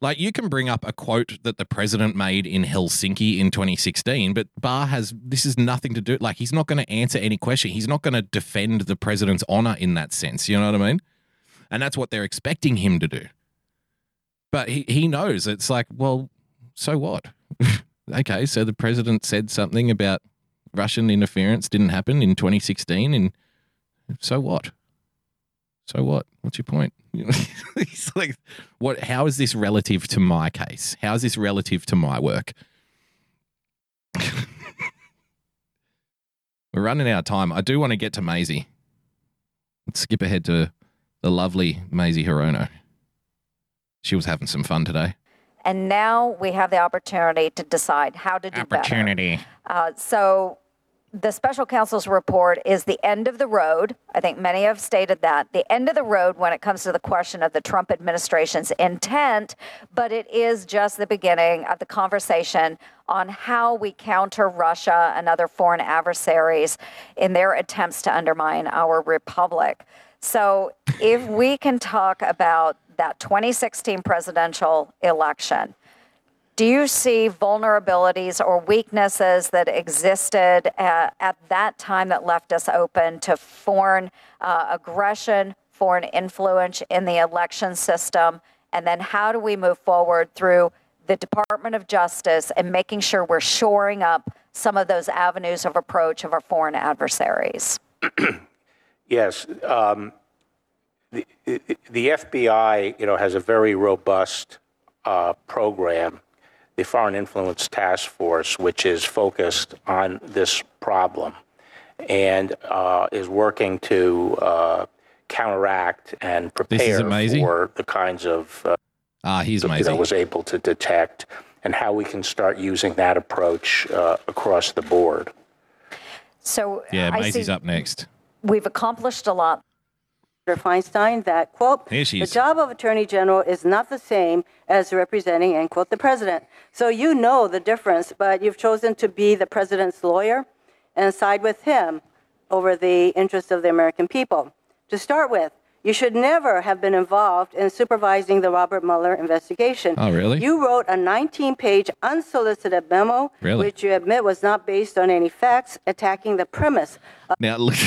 Like you can bring up a quote that the president made in Helsinki in 2016, but Bar has this is nothing to do. Like he's not going to answer any question. He's not going to defend the president's honor in that sense. You know what I mean? And that's what they're expecting him to do. But he he knows it's like, well, so what? okay, so the president said something about Russian interference didn't happen in 2016, and so what? So what? What's your point? He's like, what? How is this relative to my case? How is this relative to my work? We're running out of time. I do want to get to Mazie. Let's skip ahead to the lovely Mazie Hirono. She was having some fun today. And now we have the opportunity to decide how to do better. Uh, so the special counsel's report is the end of the road. I think many have stated that the end of the road when it comes to the question of the Trump administration's intent, but it is just the beginning of the conversation on how we counter Russia and other foreign adversaries in their attempts to undermine our republic. So if we can talk about that 2016 presidential election, do you see vulnerabilities or weaknesses that existed at, at that time that left us open to foreign uh, aggression, foreign influence in the election system? And then how do we move forward through the Department of Justice and making sure we're shoring up some of those avenues of approach of our foreign adversaries? Yes. Um, the, the FBI, you know, has a very robust uh, program, the Foreign Influence Task Force, which is focused on this problem and uh, is working to uh, counteract and prepare amazing. for the kinds of uh, Ah, he's that Mazie. I was able to detect and how we can start using that approach uh, across the board. So Yeah, I Mazie's up next. we've accomplished a lot. Senator Feinstein that, quote, the job of Attorney General is not the same as representing, end quote, the president. So you know the difference, but you've chosen to be the president's lawyer and side with him over the interests of the American people. To start with, you should never have been involved in supervising the Robert Mueller investigation. Oh, really? You wrote a 19 page unsolicited memo, Really? which you admit was not based on any facts, attacking the premise Now look.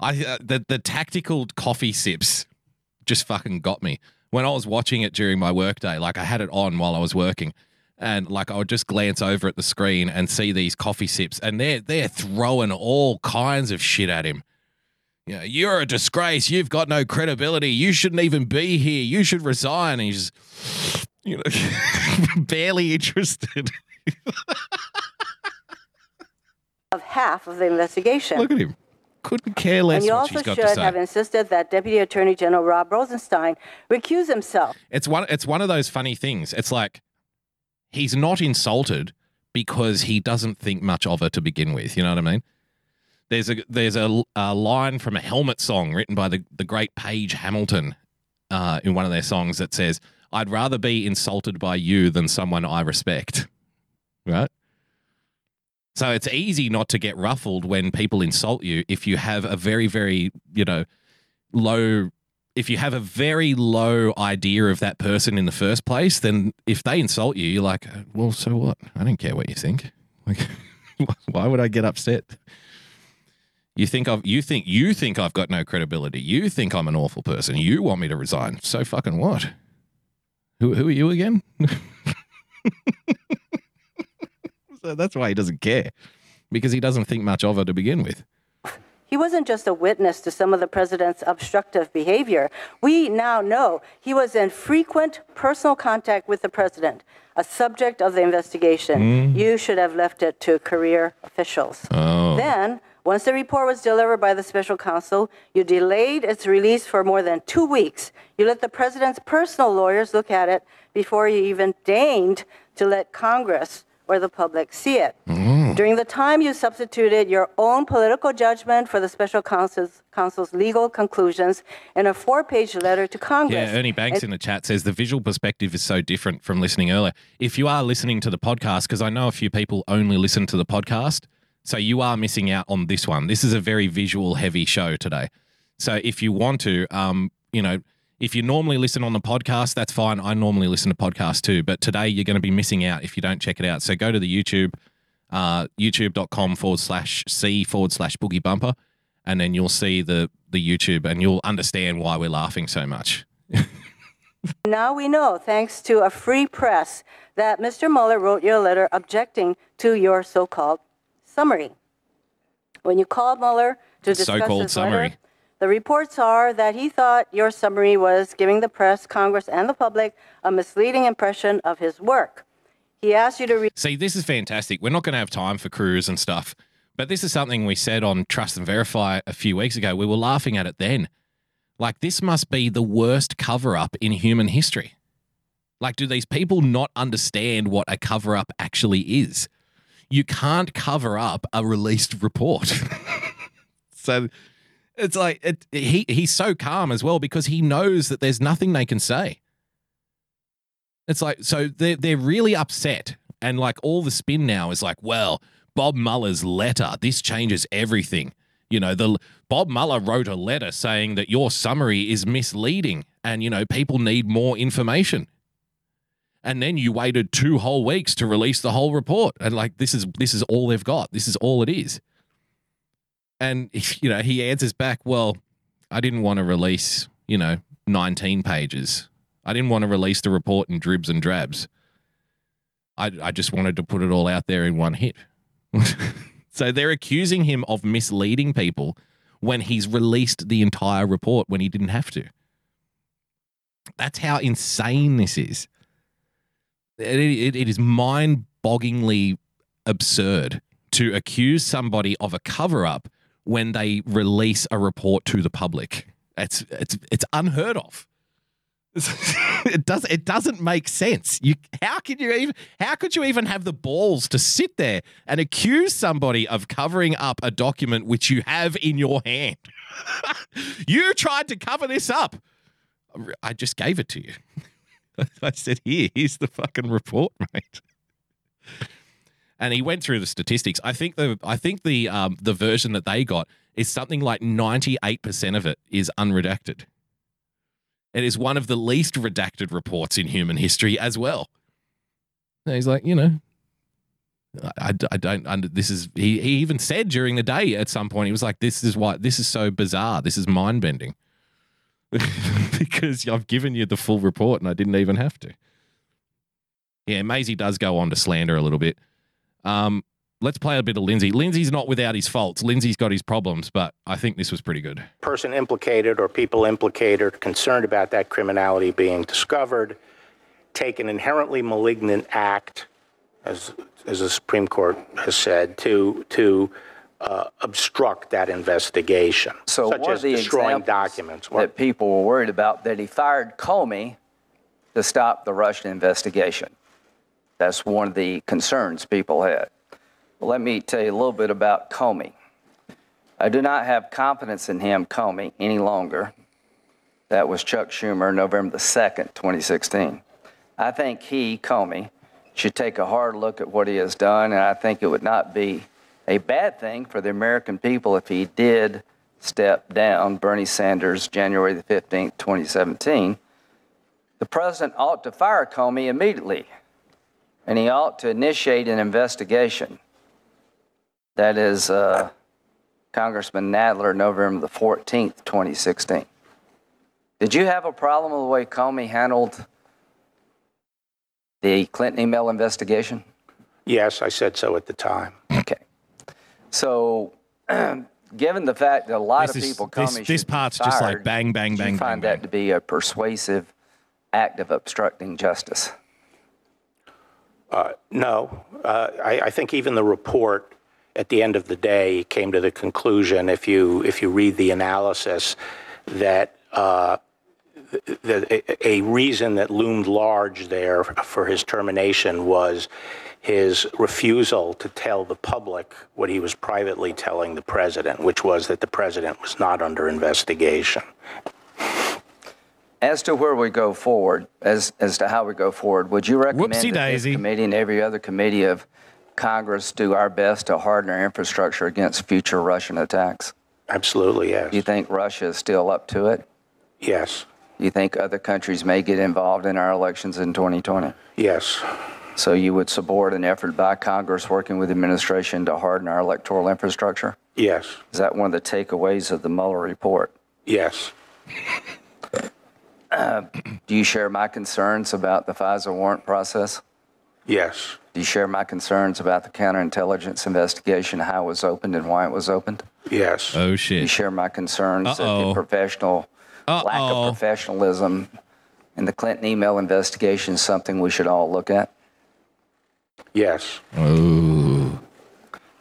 I uh, the the tactical coffee sips just fucking got me when I was watching it during my workday. Like I had it on while I was working, and like I would just glance over at the screen and see these coffee sips, and they're they're throwing all kinds of shit at him. Yeah, you're a disgrace. You've got no credibility. You shouldn't even be here. You should resign. And he's you know, barely interested. of half of the investigation. Look at him. Couldn't care less and you what also she's got should to say. have insisted that Deputy Attorney General Rob Rosenstein recuse himself. It's one. It's one of those funny things. It's like he's not insulted because he doesn't think much of her to begin with. You know what I mean? There's a there's a, a line from a Helmet song written by the the great Page Hamilton uh, in one of their songs that says, "I'd rather be insulted by you than someone I respect." Right. So it's easy not to get ruffled when people insult you if you have a very very you know low if you have a very low idea of that person in the first place, then if they insult you, you're like, uh, well, so what? I don't care what you think. Like, why would I get upset? You think I've you think you think I've got no credibility. You think I'm an awful person. You want me to resign. So fucking what? Who who are you again? so that's why he doesn't care. Because he doesn't think much of her to begin with. He wasn't just a witness to some of the president's obstructive behavior. We now know he was in frequent personal contact with the president, a subject of the investigation. Mm. You should have left it to career officials. Oh. Then, once the report was delivered by the special counsel, you delayed its release for more than two weeks. You let the president's personal lawyers look at it before you even deigned to let Congress or the public see it. During the time you substituted your own political judgment for the special counsel's, counsel's legal conclusions in a four page letter to Congress. Yeah, Ernie Banks in the chat says the visual perspective is so different from listening earlier. If you are listening to the podcast, because I know a few people only listen to the podcast, so you are missing out on this one. This is a very visual heavy show today. So if you want to, um, you know, if you normally listen on the podcast, that's fine. I normally listen to podcasts too, but today you're going to be missing out if you don't check it out. So go to the YouTube, uh, youtube.com forward slash C forward slash boogie bumper, and then you'll see the, the YouTube and you'll understand why we're laughing so much. Now we know, thanks to a free press, that Mr. Mueller wrote you a letter objecting to your so called summary. When you called Mueller to discuss So-called his summary. letter, the reports are that he thought your summary was giving the press, Congress, and the public a misleading impression of his work. He asked you to read. See, this is fantastic. We're not going to have time for Cruz and stuff, but this is something we said on Trust and Verify a few weeks ago. We were laughing at it then. Like, this must be the worst cover up in human history. Like, do these people not understand what a cover up actually is? You can't cover up a released report. so it's like it, he he's so calm as well because he knows that there's nothing they can say. It's like so they're they're really upset, and like all the spin now is like, well, Bob Mueller's letter, this changes everything. You know, the Bob Mueller wrote a letter saying that your summary is misleading, and you know people need more information. And then you waited two whole weeks to release the whole report, and like this is this is all they've got. This is all it is. And you know he answers back, well, I didn't want to release you know 19 pages. I didn't want to release the report in dribs and drabs. I, I just wanted to put it all out there in one hit. so they're accusing him of misleading people when he's released the entire report when he didn't have to. That's how insane this is. It, it, it is mind bogglingly absurd to accuse somebody of a cover up when they release a report to the public. It's, it's, it's unheard of. it does it doesn't make sense. You how can you even how could you even have the balls to sit there and accuse somebody of covering up a document which you have in your hand? you tried to cover this up. I just gave it to you. I said, "Here, here's the fucking report, mate." And he went through the statistics. I think the I think the um, the version that they got is something like ninety eight percent of it is unredacted. It is one of the least redacted reports in human history as well. And he's like, you know, I, I don't under this is he, he even said during the day at some point he was like this is why this is so bizarre this is mind bending because I've given you the full report and I didn't even have to. Yeah, Mazie does go on to slander a little bit. Um, let's play a bit of Lindsey. Lindsey's not without his faults. Lindsey's got his problems, but I think this was pretty good. Person implicated or people implicated or concerned about that criminality being discovered take an inherently malignant act, as as the Supreme Court has said, to to uh, obstruct that investigation, So such one as of the destroying documents. What- that people were worried about that he fired Comey to stop the Russian investigation. That's one of the concerns people had. Well, let me tell you a little bit about Comey. I do not have confidence in him, Comey, any longer. That was Chuck Schumer, November the 2nd, 2016. I think he, Comey, should take a hard look at what he has done, and I think it would not be a bad thing for the American people if he did step down Bernie Sanders January the 15th, 2017. The president ought to fire Comey immediately, and he ought to initiate an investigation. That is uh, Congressman Nadler, November the 14th, 2016. Did you have a problem with the way Comey handled the Clinton email investigation? yes, I said so at the time. Okay. So, given the fact that a lot This of is- people this- Comey this should be part's just like fired, bang, bang, do bang, You find bang. that to be a persuasive act of obstructing justice? No, uh, I, I think even the report at the end of the day came to the conclusion, if you if you read the analysis, that uh, a reason that loomed large there for his termination was his refusal to tell the public what he was privately telling the president, which was that the president was not under investigation. As to where we go forward, as as to how we go forward, would you recommend Whoopsie that daisy. this committee and every other committee of Congress do our best to harden our infrastructure against future Russian attacks? Absolutely, yes. Do you think Russia is still up to it? yes. Do you think other countries may get involved in our elections in 2020? Yes. So you would support an effort by Congress working with the administration to harden our electoral infrastructure? Yes. Is that one of the takeaways of the Mueller report? Yes. Uh, do you share my concerns about the FISA warrant process? Yes. Do you share my concerns about the counterintelligence investigation, how it was opened and why it was opened? Yes. Oh shit. Do you shit. share my concerns that Uh-oh. the professional lack Uh-oh. of professionalism in the Clinton email investigation is something we should all look at? Yes. Oh.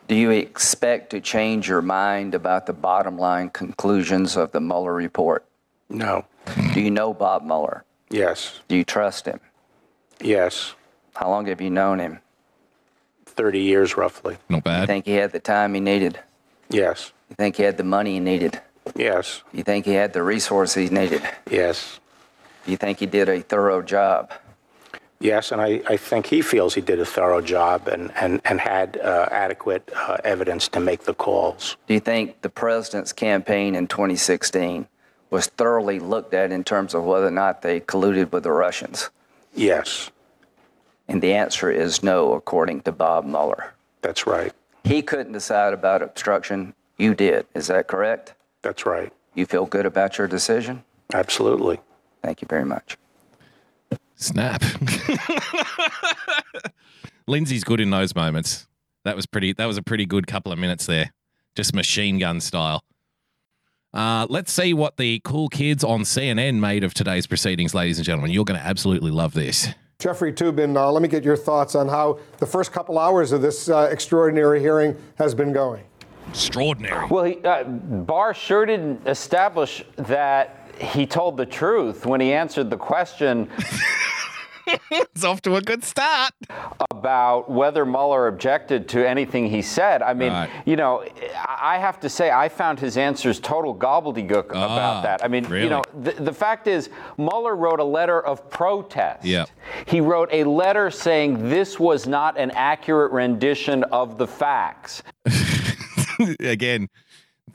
Do you expect to change your mind about the bottom line conclusions of the Mueller report? No. Do you know Bob Mueller? Yes. Do you trust him? Yes. How long have you known him? 30 years roughly. Not You bad. think he had the time he needed? Yes. You think he had the money he needed? Yes. You think he had the resources he needed? Yes. Do you think he did a thorough job? Yes. And I, I think he feels he did a thorough job and, and, and had uh, adequate uh, evidence to make the calls. Do you think the president's campaign in 2016 was thoroughly looked at in terms of whether or not they colluded with the Russians? Yes. And the answer is no, according to Bob Mueller. That's right. He couldn't decide about obstruction. You did. Is that correct? That's right. You feel good about your decision? Absolutely. Thank you very much. Snap. Lindsey's good in those moments. That was pretty. That was a pretty good couple of minutes there, just machine gun style. Uh, let's see what the cool kids on CNN made of today's proceedings, ladies and gentlemen. You're going to absolutely love this. Jeffrey Toobin, uh, let me get your thoughts on how the first couple hours of this uh, extraordinary hearing has been going. Extraordinary. Well, he, uh, Barr sure didn't establish that he told the truth when he answered the question It's off to a good start. About whether Mueller objected to anything he said. I mean, Right. you know, I have to say, I found his answers total gobbledygook Ah, about that. I mean, really? you know, the, the fact is, Mueller wrote a letter of protest. Yeah. He wrote a letter saying this was not an accurate rendition of the facts. Again,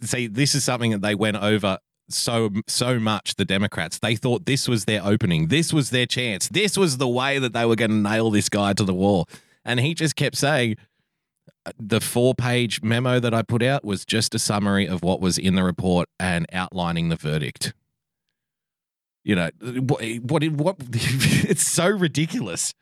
see, this is something that they went over so so much. The Democrats they thought this was their opening, this was their chance, this was the way that they were going to nail this guy to the wall, and he just kept saying. The four page memo that I put out was just a summary of what was in the report and outlining the verdict. You know, what, what, what it's so ridiculous.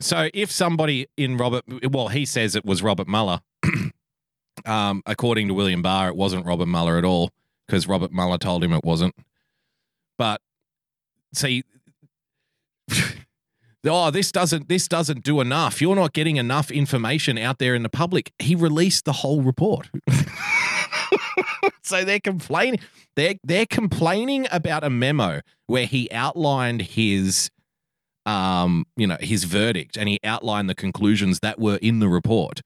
So if somebody in Robert, well, he says it was Robert Mueller. um, according to William Barr, it wasn't Robert Mueller at all because Robert Mueller told him it wasn't. But see, oh, this doesn't this doesn't do enough. You're not getting enough information out there in the public. He released the whole report. so they're complaining. They're they're complaining about a memo where he outlined his um, you know, his verdict and he outlined the conclusions that were in the report.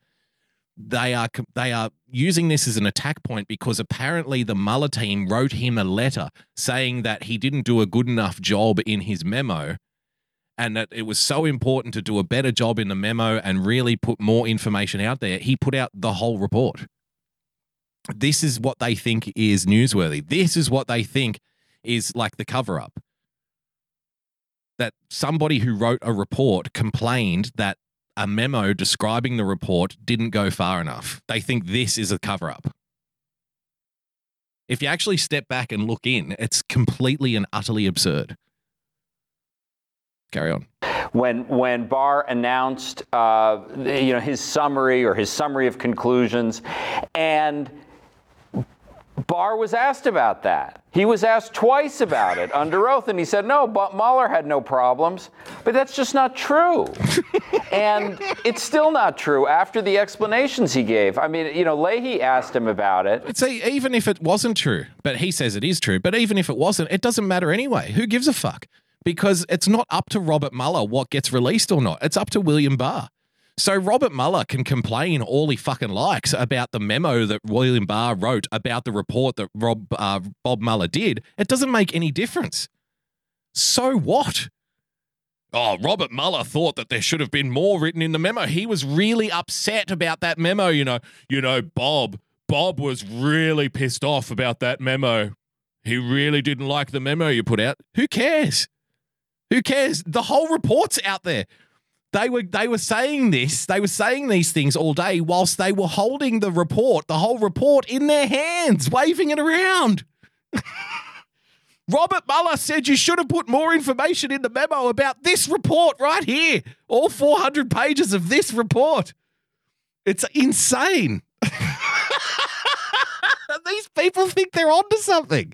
They are they are using this as an attack point because apparently the Mueller team wrote him a letter saying that he didn't do a good enough job in his memo and that it was so important to do a better job in the memo and really put more information out there. He put out the whole report. This is what they think is newsworthy. This is what they think is like the cover up that somebody who wrote a report complained that a memo describing the report didn't go far enough. They think this is a cover up. If you actually step back and look in, it's completely and utterly absurd. Carry on. When when Barr announced, uh, you know, his summary or his summary of conclusions, and Barr was asked about that. He was asked twice about it under oath, and he said, no, but Mueller had no problems. But that's just not true. and it's still not true after the explanations he gave. I mean, you know, Leahy asked him about it. See, even if it wasn't true, but he says it is true, but even if it wasn't, it doesn't matter anyway. Who gives a fuck? Because it's not up to Robert Mueller what gets released or not. It's up to William Barr. So Robert Mueller can complain all he fucking likes about the memo that William Barr wrote about the report that Rob uh, Bob Mueller did. It doesn't make any difference. So what? Oh, Robert Mueller thought that there should have been more written in the memo. He was really upset about that memo. You know, you know, Bob. Bob was really pissed off about that memo. He really didn't like the memo you put out. Who cares? Who cares? The whole report's out there they were they were saying this they were saying these things all day whilst they were holding the report the whole report in their hands waving it around. Robert Mueller said you should have put more information in the memo about this report right here. All 400 pages of this report. It's insane. These people think they're onto something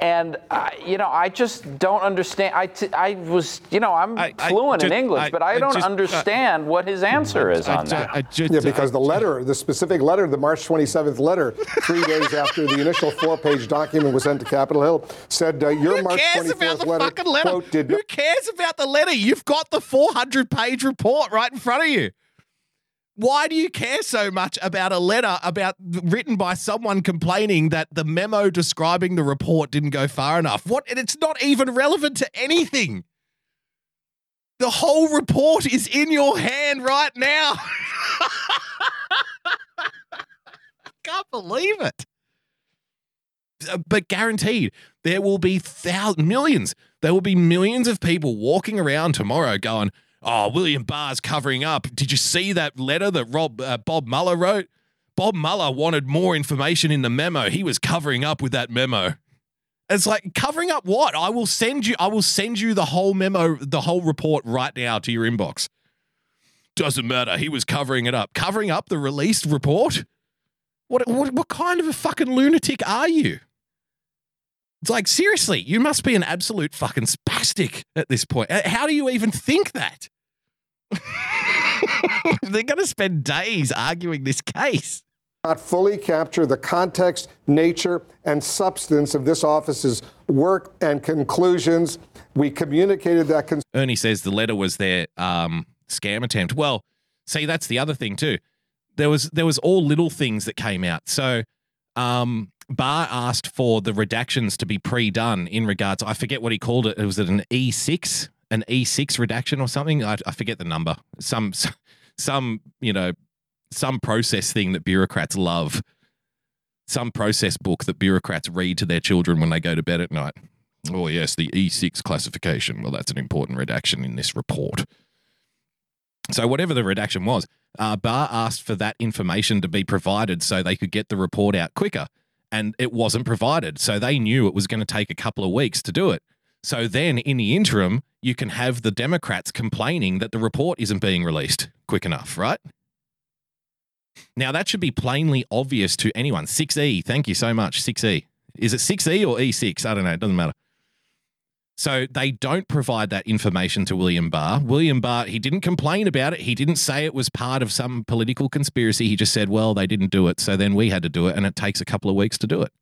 and uh, you know, I just don't understand. I, t- I was, you know, I'm I, fluent I, in English, I, but I, don't just, uh, understand uh, what his answer is on that. Just, yeah, because the letter, the specific letter, the March 27th letter, three days after the initial four-page document was sent to Capitol Hill, said uh, your Who March cares 24th about the letter, fucking letter? Quote, did Who cares about the letter? You've got the 400-page report right in front of you. Why do you care so much about a letter about written by someone complaining that the memo describing the report didn't go far enough? What and it's not even relevant to anything. The whole report is in your hand right now. I Can't believe it. Uh, but guaranteed, there will be thousands, millions. There will be millions of people walking around tomorrow going, Oh, William Barr's covering up. Did you see that letter that Rob uh, Bob Mueller wrote? Bob Mueller wanted more information in the memo. He was covering up with that memo. It's like covering up what? I will send you I will send you the whole memo, the whole report right now to your inbox. Doesn't matter. He was covering it up. Covering up the released report? What what what kind of a fucking lunatic are you? It's like, seriously, you must be an absolute fucking spastic at this point. How do you even think that? They're going to spend days arguing this case. Not fully capture the context, nature, and substance of this office's work and conclusions. We communicated that. Con- Ernie says the letter was their um, scam attempt. Well, see, that's the other thing too. There was there was all little things that came out. So um, Barr asked for the redactions to be pre-done in regards. I forget what he called it. Was it an E6, an E6 redaction or something? I, I forget the number. Some, some, you know, some process thing that bureaucrats love. Some process book that bureaucrats read to their children when they go to bed at night. Oh yes, the E6 classification. Well, that's an important redaction in this report. So whatever the redaction was, uh, Barr asked for that information to be provided so they could get the report out quicker and it wasn't provided. So they knew it was going to take a couple of weeks to do it. So then in the interim, you can have the Democrats complaining that the report isn't being released quick enough, right? Now that should be plainly obvious to anyone. 6E, thank you so much. 6E. Is it 6E or E6? I don't know. It doesn't matter. So they don't provide that information to William Barr. William Barr, he didn't complain about it. He didn't say it was part of some political conspiracy. He just said, well, they didn't do it. So then we had to do it. And it takes a couple of weeks to do it.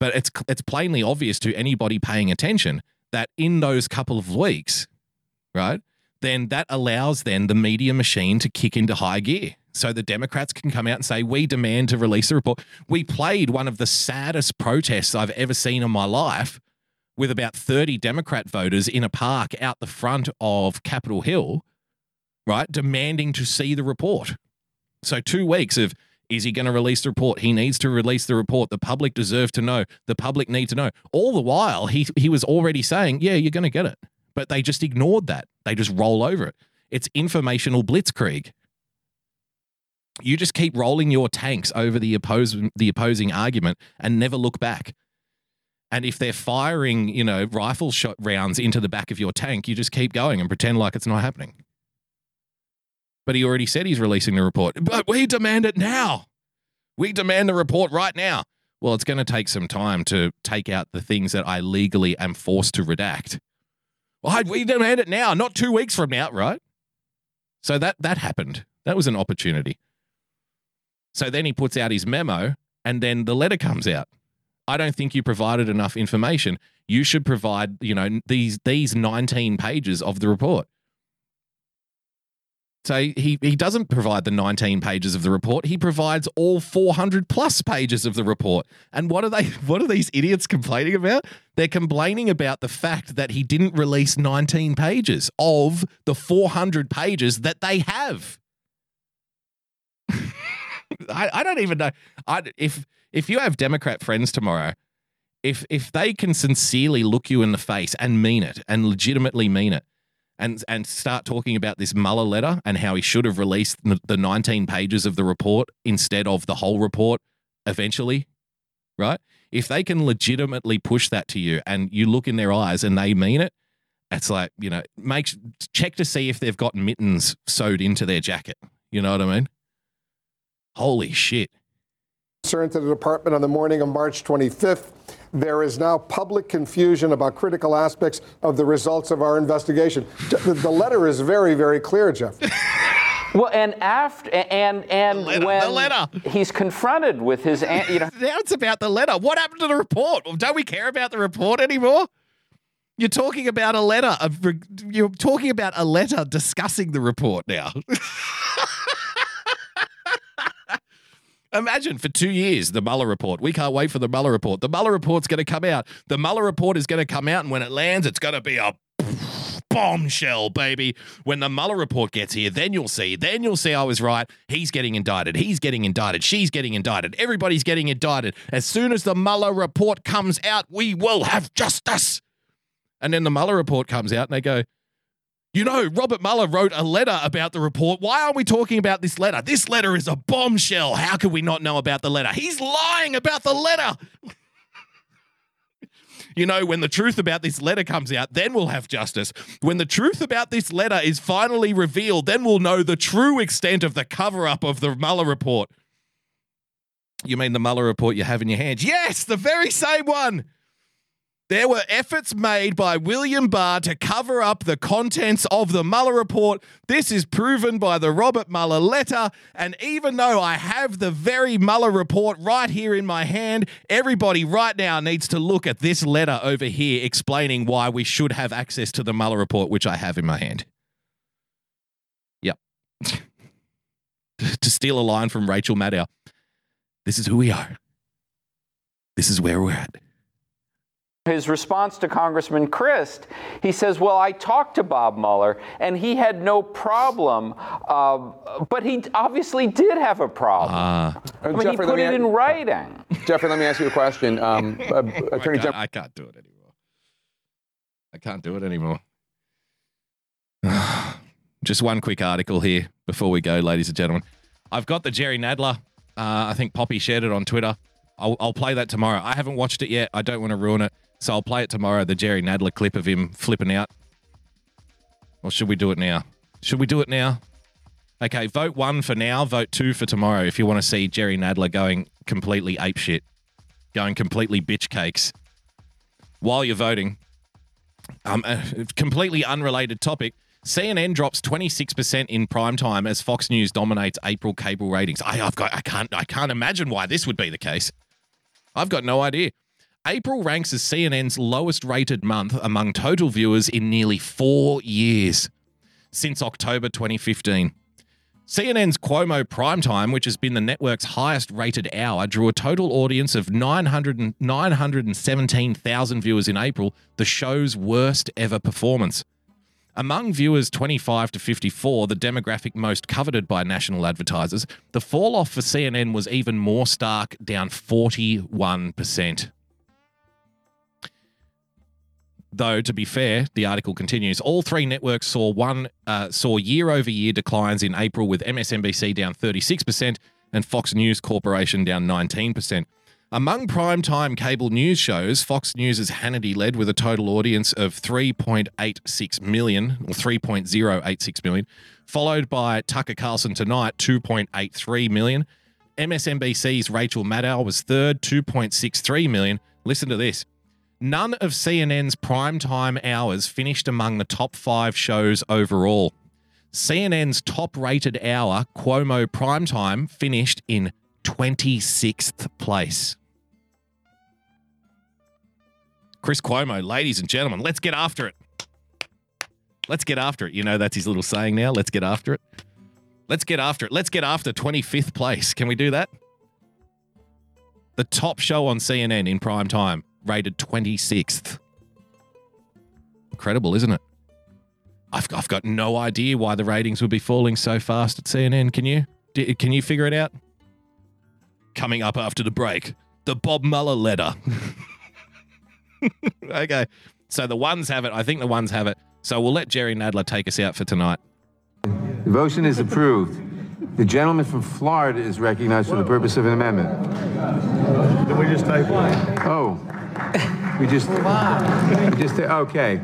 But it's, it's plainly obvious to anybody paying attention that in those couple of weeks, right, then that allows then the media machine to kick into high gear. So the Democrats can come out and say, we demand to release the report. We played one of the saddest protests I've ever seen in my life with about 30 Democrat voters in a park out the front of Capitol Hill, right, demanding to see the report. So, two weeks of is he going to release the report? He needs to release the report. The public deserve to know. The public need to know. All the while, he, he was already saying, yeah, you're going to get it. But they just ignored that. They just roll over it. It's informational blitzkrieg. You just keep rolling your tanks over the opposing the opposing argument and never look back. And if they're firing, you know, rifle shot rounds into the back of your tank, you just keep going and pretend like it's not happening. But he already said he's releasing the report. But we demand it now. We demand the report right now. Well, it's going to take some time to take out the things that I legally am forced to redact. Well, we demand it now, not two weeks from now, right? So that that happened. That was an opportunity. So then he puts out his memo, and then the letter comes out. I don't think you provided enough information. You should provide, you know, these these 19 pages of the report. So he he doesn't provide the 19 pages of the report. He provides all 400 plus pages of the report. And what are they what are these idiots complaining about? They're complaining about the fact that he didn't release 19 pages of the 400 pages that they have. I, I don't even know. I, if if you have Democrat friends tomorrow, if if they can sincerely look you in the face and mean it and legitimately mean it, and and start talking about this Mueller letter and how he should have released the 19 pages of the report instead of the whole report eventually, right? If they can legitimately push that to you and you look in their eyes and they mean it, it's like you know, make check to see if they've got mittens sewed into their jacket. You know what I mean? Holy shit concern to the department on the morning of March 25th. There is now public confusion about critical aspects of the results of our investigation. The letter is very, very clear, Jeff. Well, and after and and the letter, when the letter. he's confronted with his, you know, now it's about the letter. What happened to the report? Don't we care about the report anymore? You're talking about a letter. Of, you're talking about a letter discussing the report now. Imagine for two years the Mueller report. We can't wait for the Mueller report. The Mueller report's going to come out. The Mueller report is going to come out, and when it lands, it's going to be a bombshell, baby. When the Mueller report gets here, then you'll see. Then you'll see I was right. He's getting indicted. He's getting indicted. She's getting indicted. Everybody's getting indicted. As soon as the Mueller report comes out, we will have justice. And then the Mueller report comes out, and they go, you know, Robert Mueller wrote a letter about the report. Why aren't we talking about this letter? This letter is a bombshell. How could we not know about the letter? He's lying about the letter. you know, when the truth about this letter comes out, then we'll have justice. When the truth about this letter is finally revealed, then we'll know the true extent of the cover up of the Mueller report. You mean the Mueller report you have in your hands? Yes, the very same one. There were efforts made by William Barr to cover up the contents of the Mueller report. This is proven by the Robert Mueller letter. And even though I have the very Mueller report right here in my hand, everybody right now needs to look at this letter over here explaining why we should have access to the Mueller report, which I have in my hand. Yep. to steal a line from Rachel Maddow, this is who we are. This is where we're at his response to Congressman Crist, he says, Well, I talked to Bob Mueller and he had no problem, uh, but he obviously did have a problem. Uh, I mean, Jeffrey, he put it in writing. Jeffrey, let me ask you a question. Um, uh, Attorney I, can't, I can't do it anymore. I can't do it anymore. Just one quick article here before we go, ladies and gentlemen. I've got the Jerry Nadler. Uh, I think Poppy shared it on Twitter. I'll, I'll play that tomorrow. I haven't watched it yet. I don't want to ruin it. So I'll play it tomorrow, the Jerry Nadler clip of him flipping out. Or should we do it now? Should we do it now? Okay, vote one for now, vote two for tomorrow if you want to see Jerry Nadler going completely apeshit, going completely bitch cakes. While you're voting, um, a completely unrelated topic. CNN drops 26% in prime time as Fox News dominates April cable ratings. I, have got, I can't, I can't imagine why this would be the case. I've got no idea. April ranks as CNN's lowest rated month among total viewers in nearly four years since October 2015. CNN's Cuomo Primetime, which has been the network's highest rated hour, drew a total audience of 900 917,000 viewers in April, the show's worst ever performance. Among viewers 25 to 54, the demographic most coveted by national advertisers, the fall off for CNN was even more stark, down 41%. Though to be fair, the article continues. All three networks saw one uh, saw year-over-year declines in April, with MSNBC down 36% and Fox News Corporation down 19%. Among primetime cable news shows, Fox News Hannity led with a total audience of 3.86 million or 3.086 million, followed by Tucker Carlson Tonight, 2.83 million. MSNBC's Rachel Maddow was third, 2.63 million. Listen to this. None of CNN's primetime hours finished among the top five shows overall. CNN's top rated hour, Cuomo Primetime, finished in 26th place. Chris Cuomo, ladies and gentlemen, let's get after it. Let's get after it. You know, that's his little saying now. Let's get after it. Let's get after it. Let's get after 25th place. Can we do that? The top show on CNN in prime time rated 26th. Incredible, isn't it? I've, I've got no idea why the ratings would be falling so fast at CNN. Can you? D- can you figure it out? Coming up after the break, the Bob Mueller letter. okay. So the ones have it. I think the ones have it. So we'll let Jerry Nadler take us out for tonight. The motion is approved. The gentleman from Florida is recognized for the purpose of an amendment. Did we just take one? Oh, we just, we just, okay.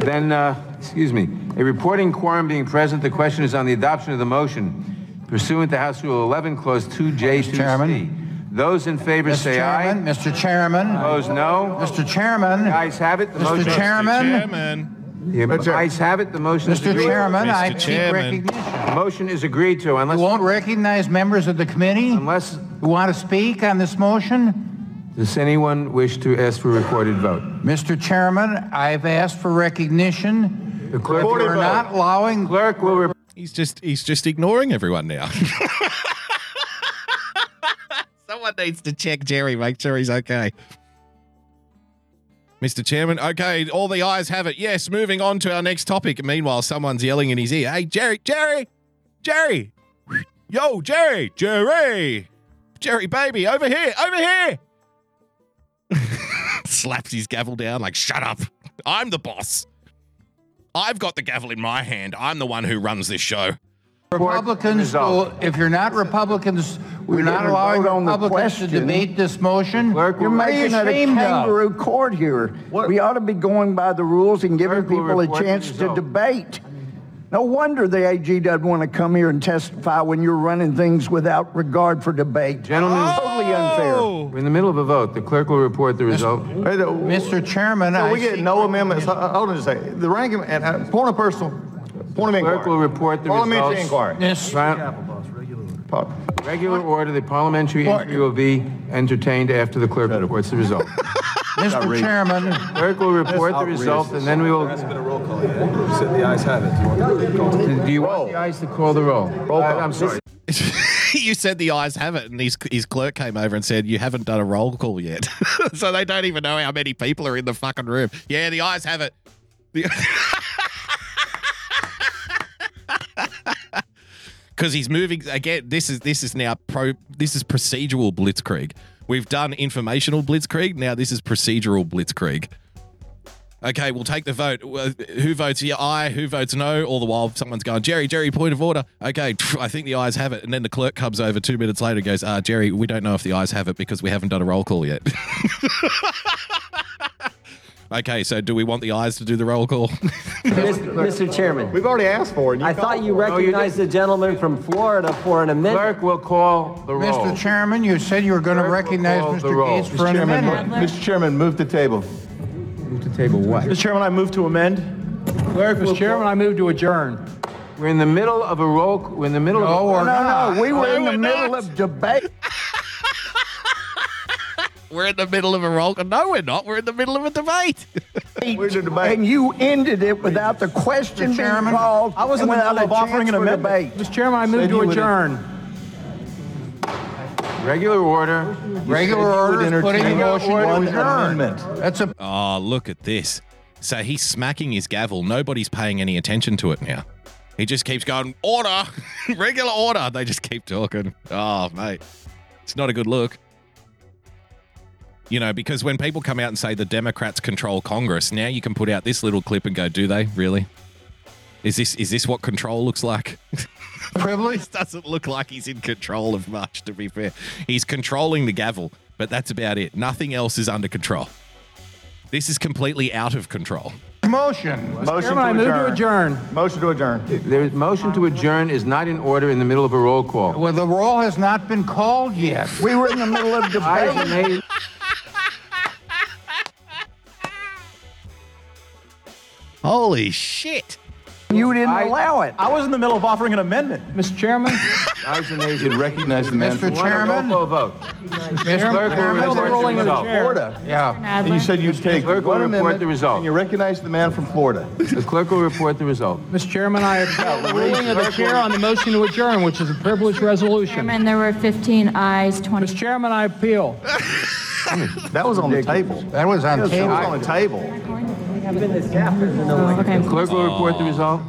Then, uh, excuse me, a reporting quorum being present, the question is on the adoption of the motion pursuant to House Rule 11, Clause 2J, 2C. Chairman. Those in favor Mr. say Chairman, aye. Mr. Chairman. Opposed, no. Mr. Chairman. The ayes have it. The Mr. motion- Chairman. The ayes have it. The motion is Mr. agreed. Chairman, I seek recognition. The motion is agreed to unless. You won't recognize members of the committee? Unless. Who want to speak on this motion? Does anyone wish to ask for a recorded vote? Mr. Chairman, I've asked for recognition. The clerk We're not allowing. Clerk will. Re- He's just he's just ignoring everyone now. Someone needs to check Jerry, make sure he's okay. Mr. Chairman, okay, all the eyes have it. Yes, moving on to our next topic. Meanwhile, someone's yelling in his ear, Hey, Jerry, Jerry, Jerry, yo, Jerry, Jerry, Jerry, baby, over here, over here. Slaps his gavel down like, Shut up. I'm the boss. I've got the gavel in my hand. I'm the one who runs this show. Republicans, will, if you're not Republicans, we're not didn't allowing on the Republicans to question. debate this motion. You're What are you making it a ashamed of? kangaroo court here. We ought to be going by the rules and giving Clerk people a chance to debate. No wonder the AG doesn't want to come here and testify when you're running things without regard for debate. Gentlemen, Totally unfair. we're in the middle of a vote. The clerk will report the result. Mr. Chairman, So I we get no amendments. Hold hold on just a second. The ranking, and uh, point of personal, point of inquiry. Clerk will report the Parliamentary results. inquiry. Yes. Pa- Regular order, the parliamentary inquiry will be entertained after the clerk reports the result. Mr. Chairman, Clerk will report the result, and then we will. been a roll call yet. You said the ayes have it. Do you want me to call? Do you want the ayes to call the roll? Uh, I'm sorry. you said the eyes have it, and his his clerk came over and said you haven't done a roll call yet, so they don't even know how many people are in the fucking room. Yeah, the eyes have it. Because he's moving again. This is this is now pro. This is procedural blitzkrieg. We've done informational blitzkrieg. Now this is procedural blitzkrieg. Okay, we'll take the vote. Uh, Who votes yeah, aye? Who votes no? All the while, someone's going, Jerry, Jerry, point of order. Okay, I think the ayes have it. And then the clerk comes over two minutes later and goes, uh, Jerry, we don't know if the ayes have it because we haven't done a roll call yet. Okay, so do we want the eyes to do the roll call? Mr. Chairman. We've already asked for it. I thought you recognized the gentleman from Florida for an amendment. Clerk will call the roll. Mr. Chairman, you said you were going to recognize call the Mr. Gaetz for an Chairman, amendment. Mr. Chairman, move the table. Move to table what? Mr. Chairman, I move to amend. Clerk Mr. Chairman, I move to adjourn. We're in the middle of a roll, we're in the middle No, of we're a... not. No, we were in the middle of debate. We're in the middle of a roll call. No, we're not. We're in the middle of a debate. We're in the debate. And you ended it without the question being Chairman, called. I was in the without middle of a offering an for amendment. debate. Mr. Chairman, I move to adjourn. Regular order. Regular order is putting a motion to one adjourn. amendment. That's a Oh, look at this. So he's smacking his gavel. Nobody's paying any attention to it now. He just keeps going, order, regular order. They just keep talking. Oh, mate. It's not a good look. You know, because when people come out and say the Democrats control Congress, now you can put out this little clip and go, do they really? Is this is this what control looks like? privilege. doesn't look like he's in control of much, to be fair. He's controlling the gavel, but that's about it. Nothing else is under control. This is completely out of control. Motion. Motion Chairman, I to move to adjourn. adjourn. Motion to adjourn. There is motion to adjourn is not in order in the middle of a roll call. Well, the roll has not been called yet. We were in the middle of Ayes debate. Holy shit. You didn't allow it. I was in the middle of offering an amendment. Mr. Chairman, Ayes and nays. Should recognize the man Mr. from Chairman. Roll call vote. Mr. Clerk will Chairman, report the rolling the result. chair. Florida. Yeah. And you said you'd take Clerk will one report amendment, the result. and you recognize the man from Florida. The clerk will report the result. Mr. Chairman, I appeal the ruling of the chair on the motion to adjourn, which is a privileged resolution. Chairman, there were 15 ayes, 20. Mr. Chairman, I appeal. That was on the table. That was on That was table. On the table. Oh, okay. Clerk will report the result.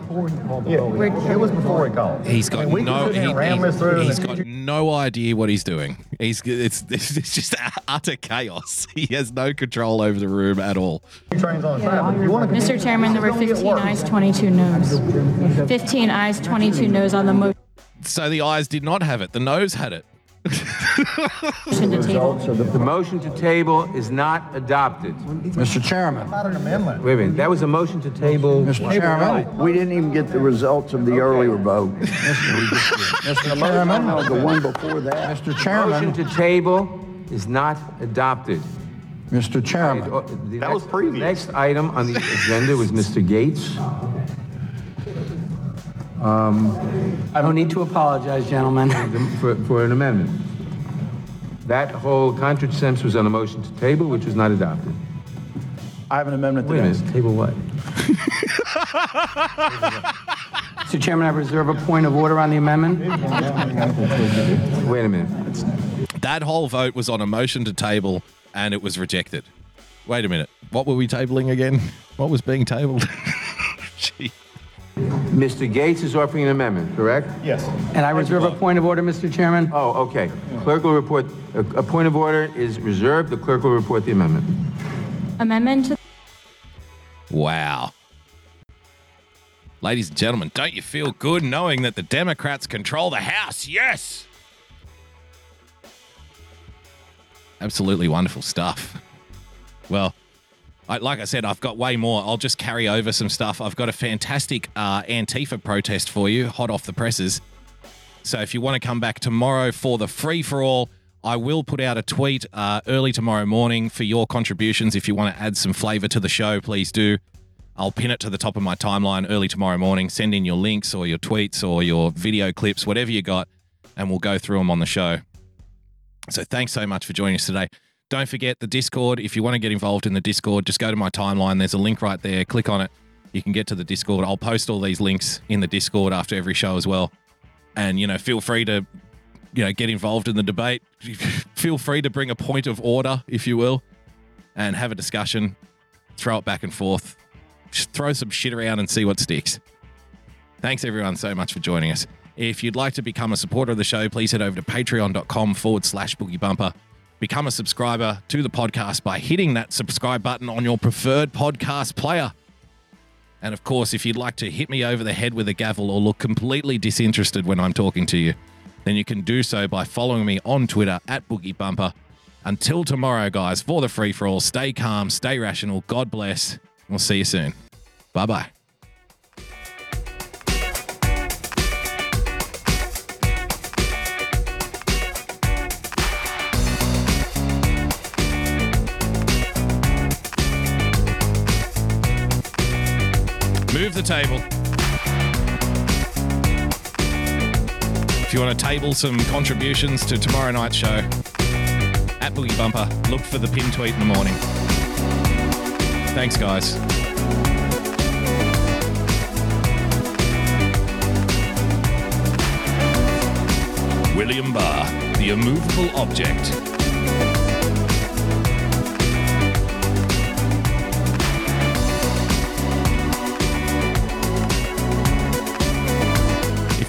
Yeah, it was before we called. He's got And we no can sit here he, and ram this through he, and has got no idea what he's doing. He's it's, it's just utter chaos. He has no control over the room at all. Trains on the side. You want to Mr. Chairman, there were 15 ayes, 22 noes. 15 eyes, 22 noes on the motion So the eyes did not have it. The nose had it. To table. The motion to table is not adopted. Mr. Chairman. Not an amendment. Wait a minute, that was a motion to table. Mr. Chairman. We didn't even get the results of the earlier vote. Mr. Chairman. No, the one before that. Mr. Motion Chairman. to table is not adopted. Mr. Chairman. Oh, the That next- was previous. Next item on the agenda was Mr. Gaetz. Um, I don't need to apologize, gentlemen. for, for an amendment. That whole contract sense was on a motion to table, which was not adopted. I have an amendment Wait a to minute, table what? Mr. Chairman, I reserve a point of order on the amendment. Wait a minute. That whole vote was on a motion to table and it was rejected. Wait a minute. What were we tabling again? What was being tabled? Gee. Mr. Gaetz is offering an amendment, correct? Yes. And I reserve a point of order, Mr. Chairman. Oh, okay. Clerk will report, a, a point of order is reserved. The clerk will report the amendment. Amendment to Wow. Ladies and gentlemen, don't you feel good knowing that the Democrats control the House? Yes! Absolutely wonderful stuff. Well, I, like I said, I've got way more. I'll just carry over some stuff. I've got a fantastic uh, Antifa protest for you, hot off the presses. So if you want to come back tomorrow for the free for all, I will put out a tweet uh, early tomorrow morning for your contributions. If you want to add some flavor to the show, please do. I'll pin it to the top of my timeline early tomorrow morning. Send in your links or your tweets or your video clips, whatever you got, and we'll go through them on the show. So thanks so much for joining us today. Don't forget the Discord. If you want to get involved in the Discord, just go to my timeline. There's a link right there. Click on it. You can get to the Discord. I'll post all these links in the Discord after every show as well. And you know, feel free to you know get involved in the debate. feel free to bring a point of order, if you will, and have a discussion. Throw it back and forth. Just throw some shit around and see what sticks. Thanks everyone so much for joining us. If you'd like to become a supporter of the show, please head over to patreon.com forward slash boogie bumper. Become a subscriber to the podcast by hitting that subscribe button on your preferred podcast player. And of course, if you'd like to hit me over the head with a gavel or look completely disinterested when I'm talking to you, then you can do so by following me on Twitter at Boogie Bumper Until tomorrow, guys, for the free for all, stay calm, stay rational. God bless. We'll see you soon. Bye bye. Move the table. If you want to table some contributions to tomorrow night's show, at Boogie Bumper, look for the pin tweet in the morning. Thanks, guys. William Barr, the immovable object.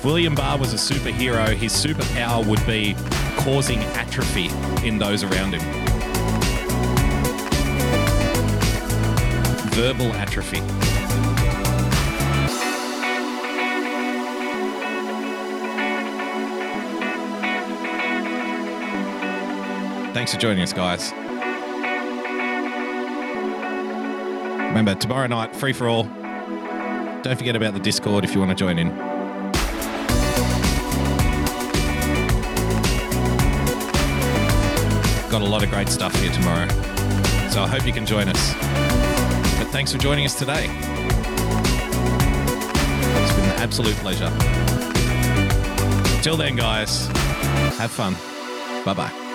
William Barr was a superhero, his superpower would be causing atrophy in those around him. Verbal atrophy. Thanks for joining us, guys. Remember, tomorrow night, free for all. Don't forget about the Discord if you want to join in. Got a lot of great stuff here tomorrow. So I hope you can join us. But thanks for joining us today. It's been an absolute pleasure. Till then, guys, have fun. Bye bye.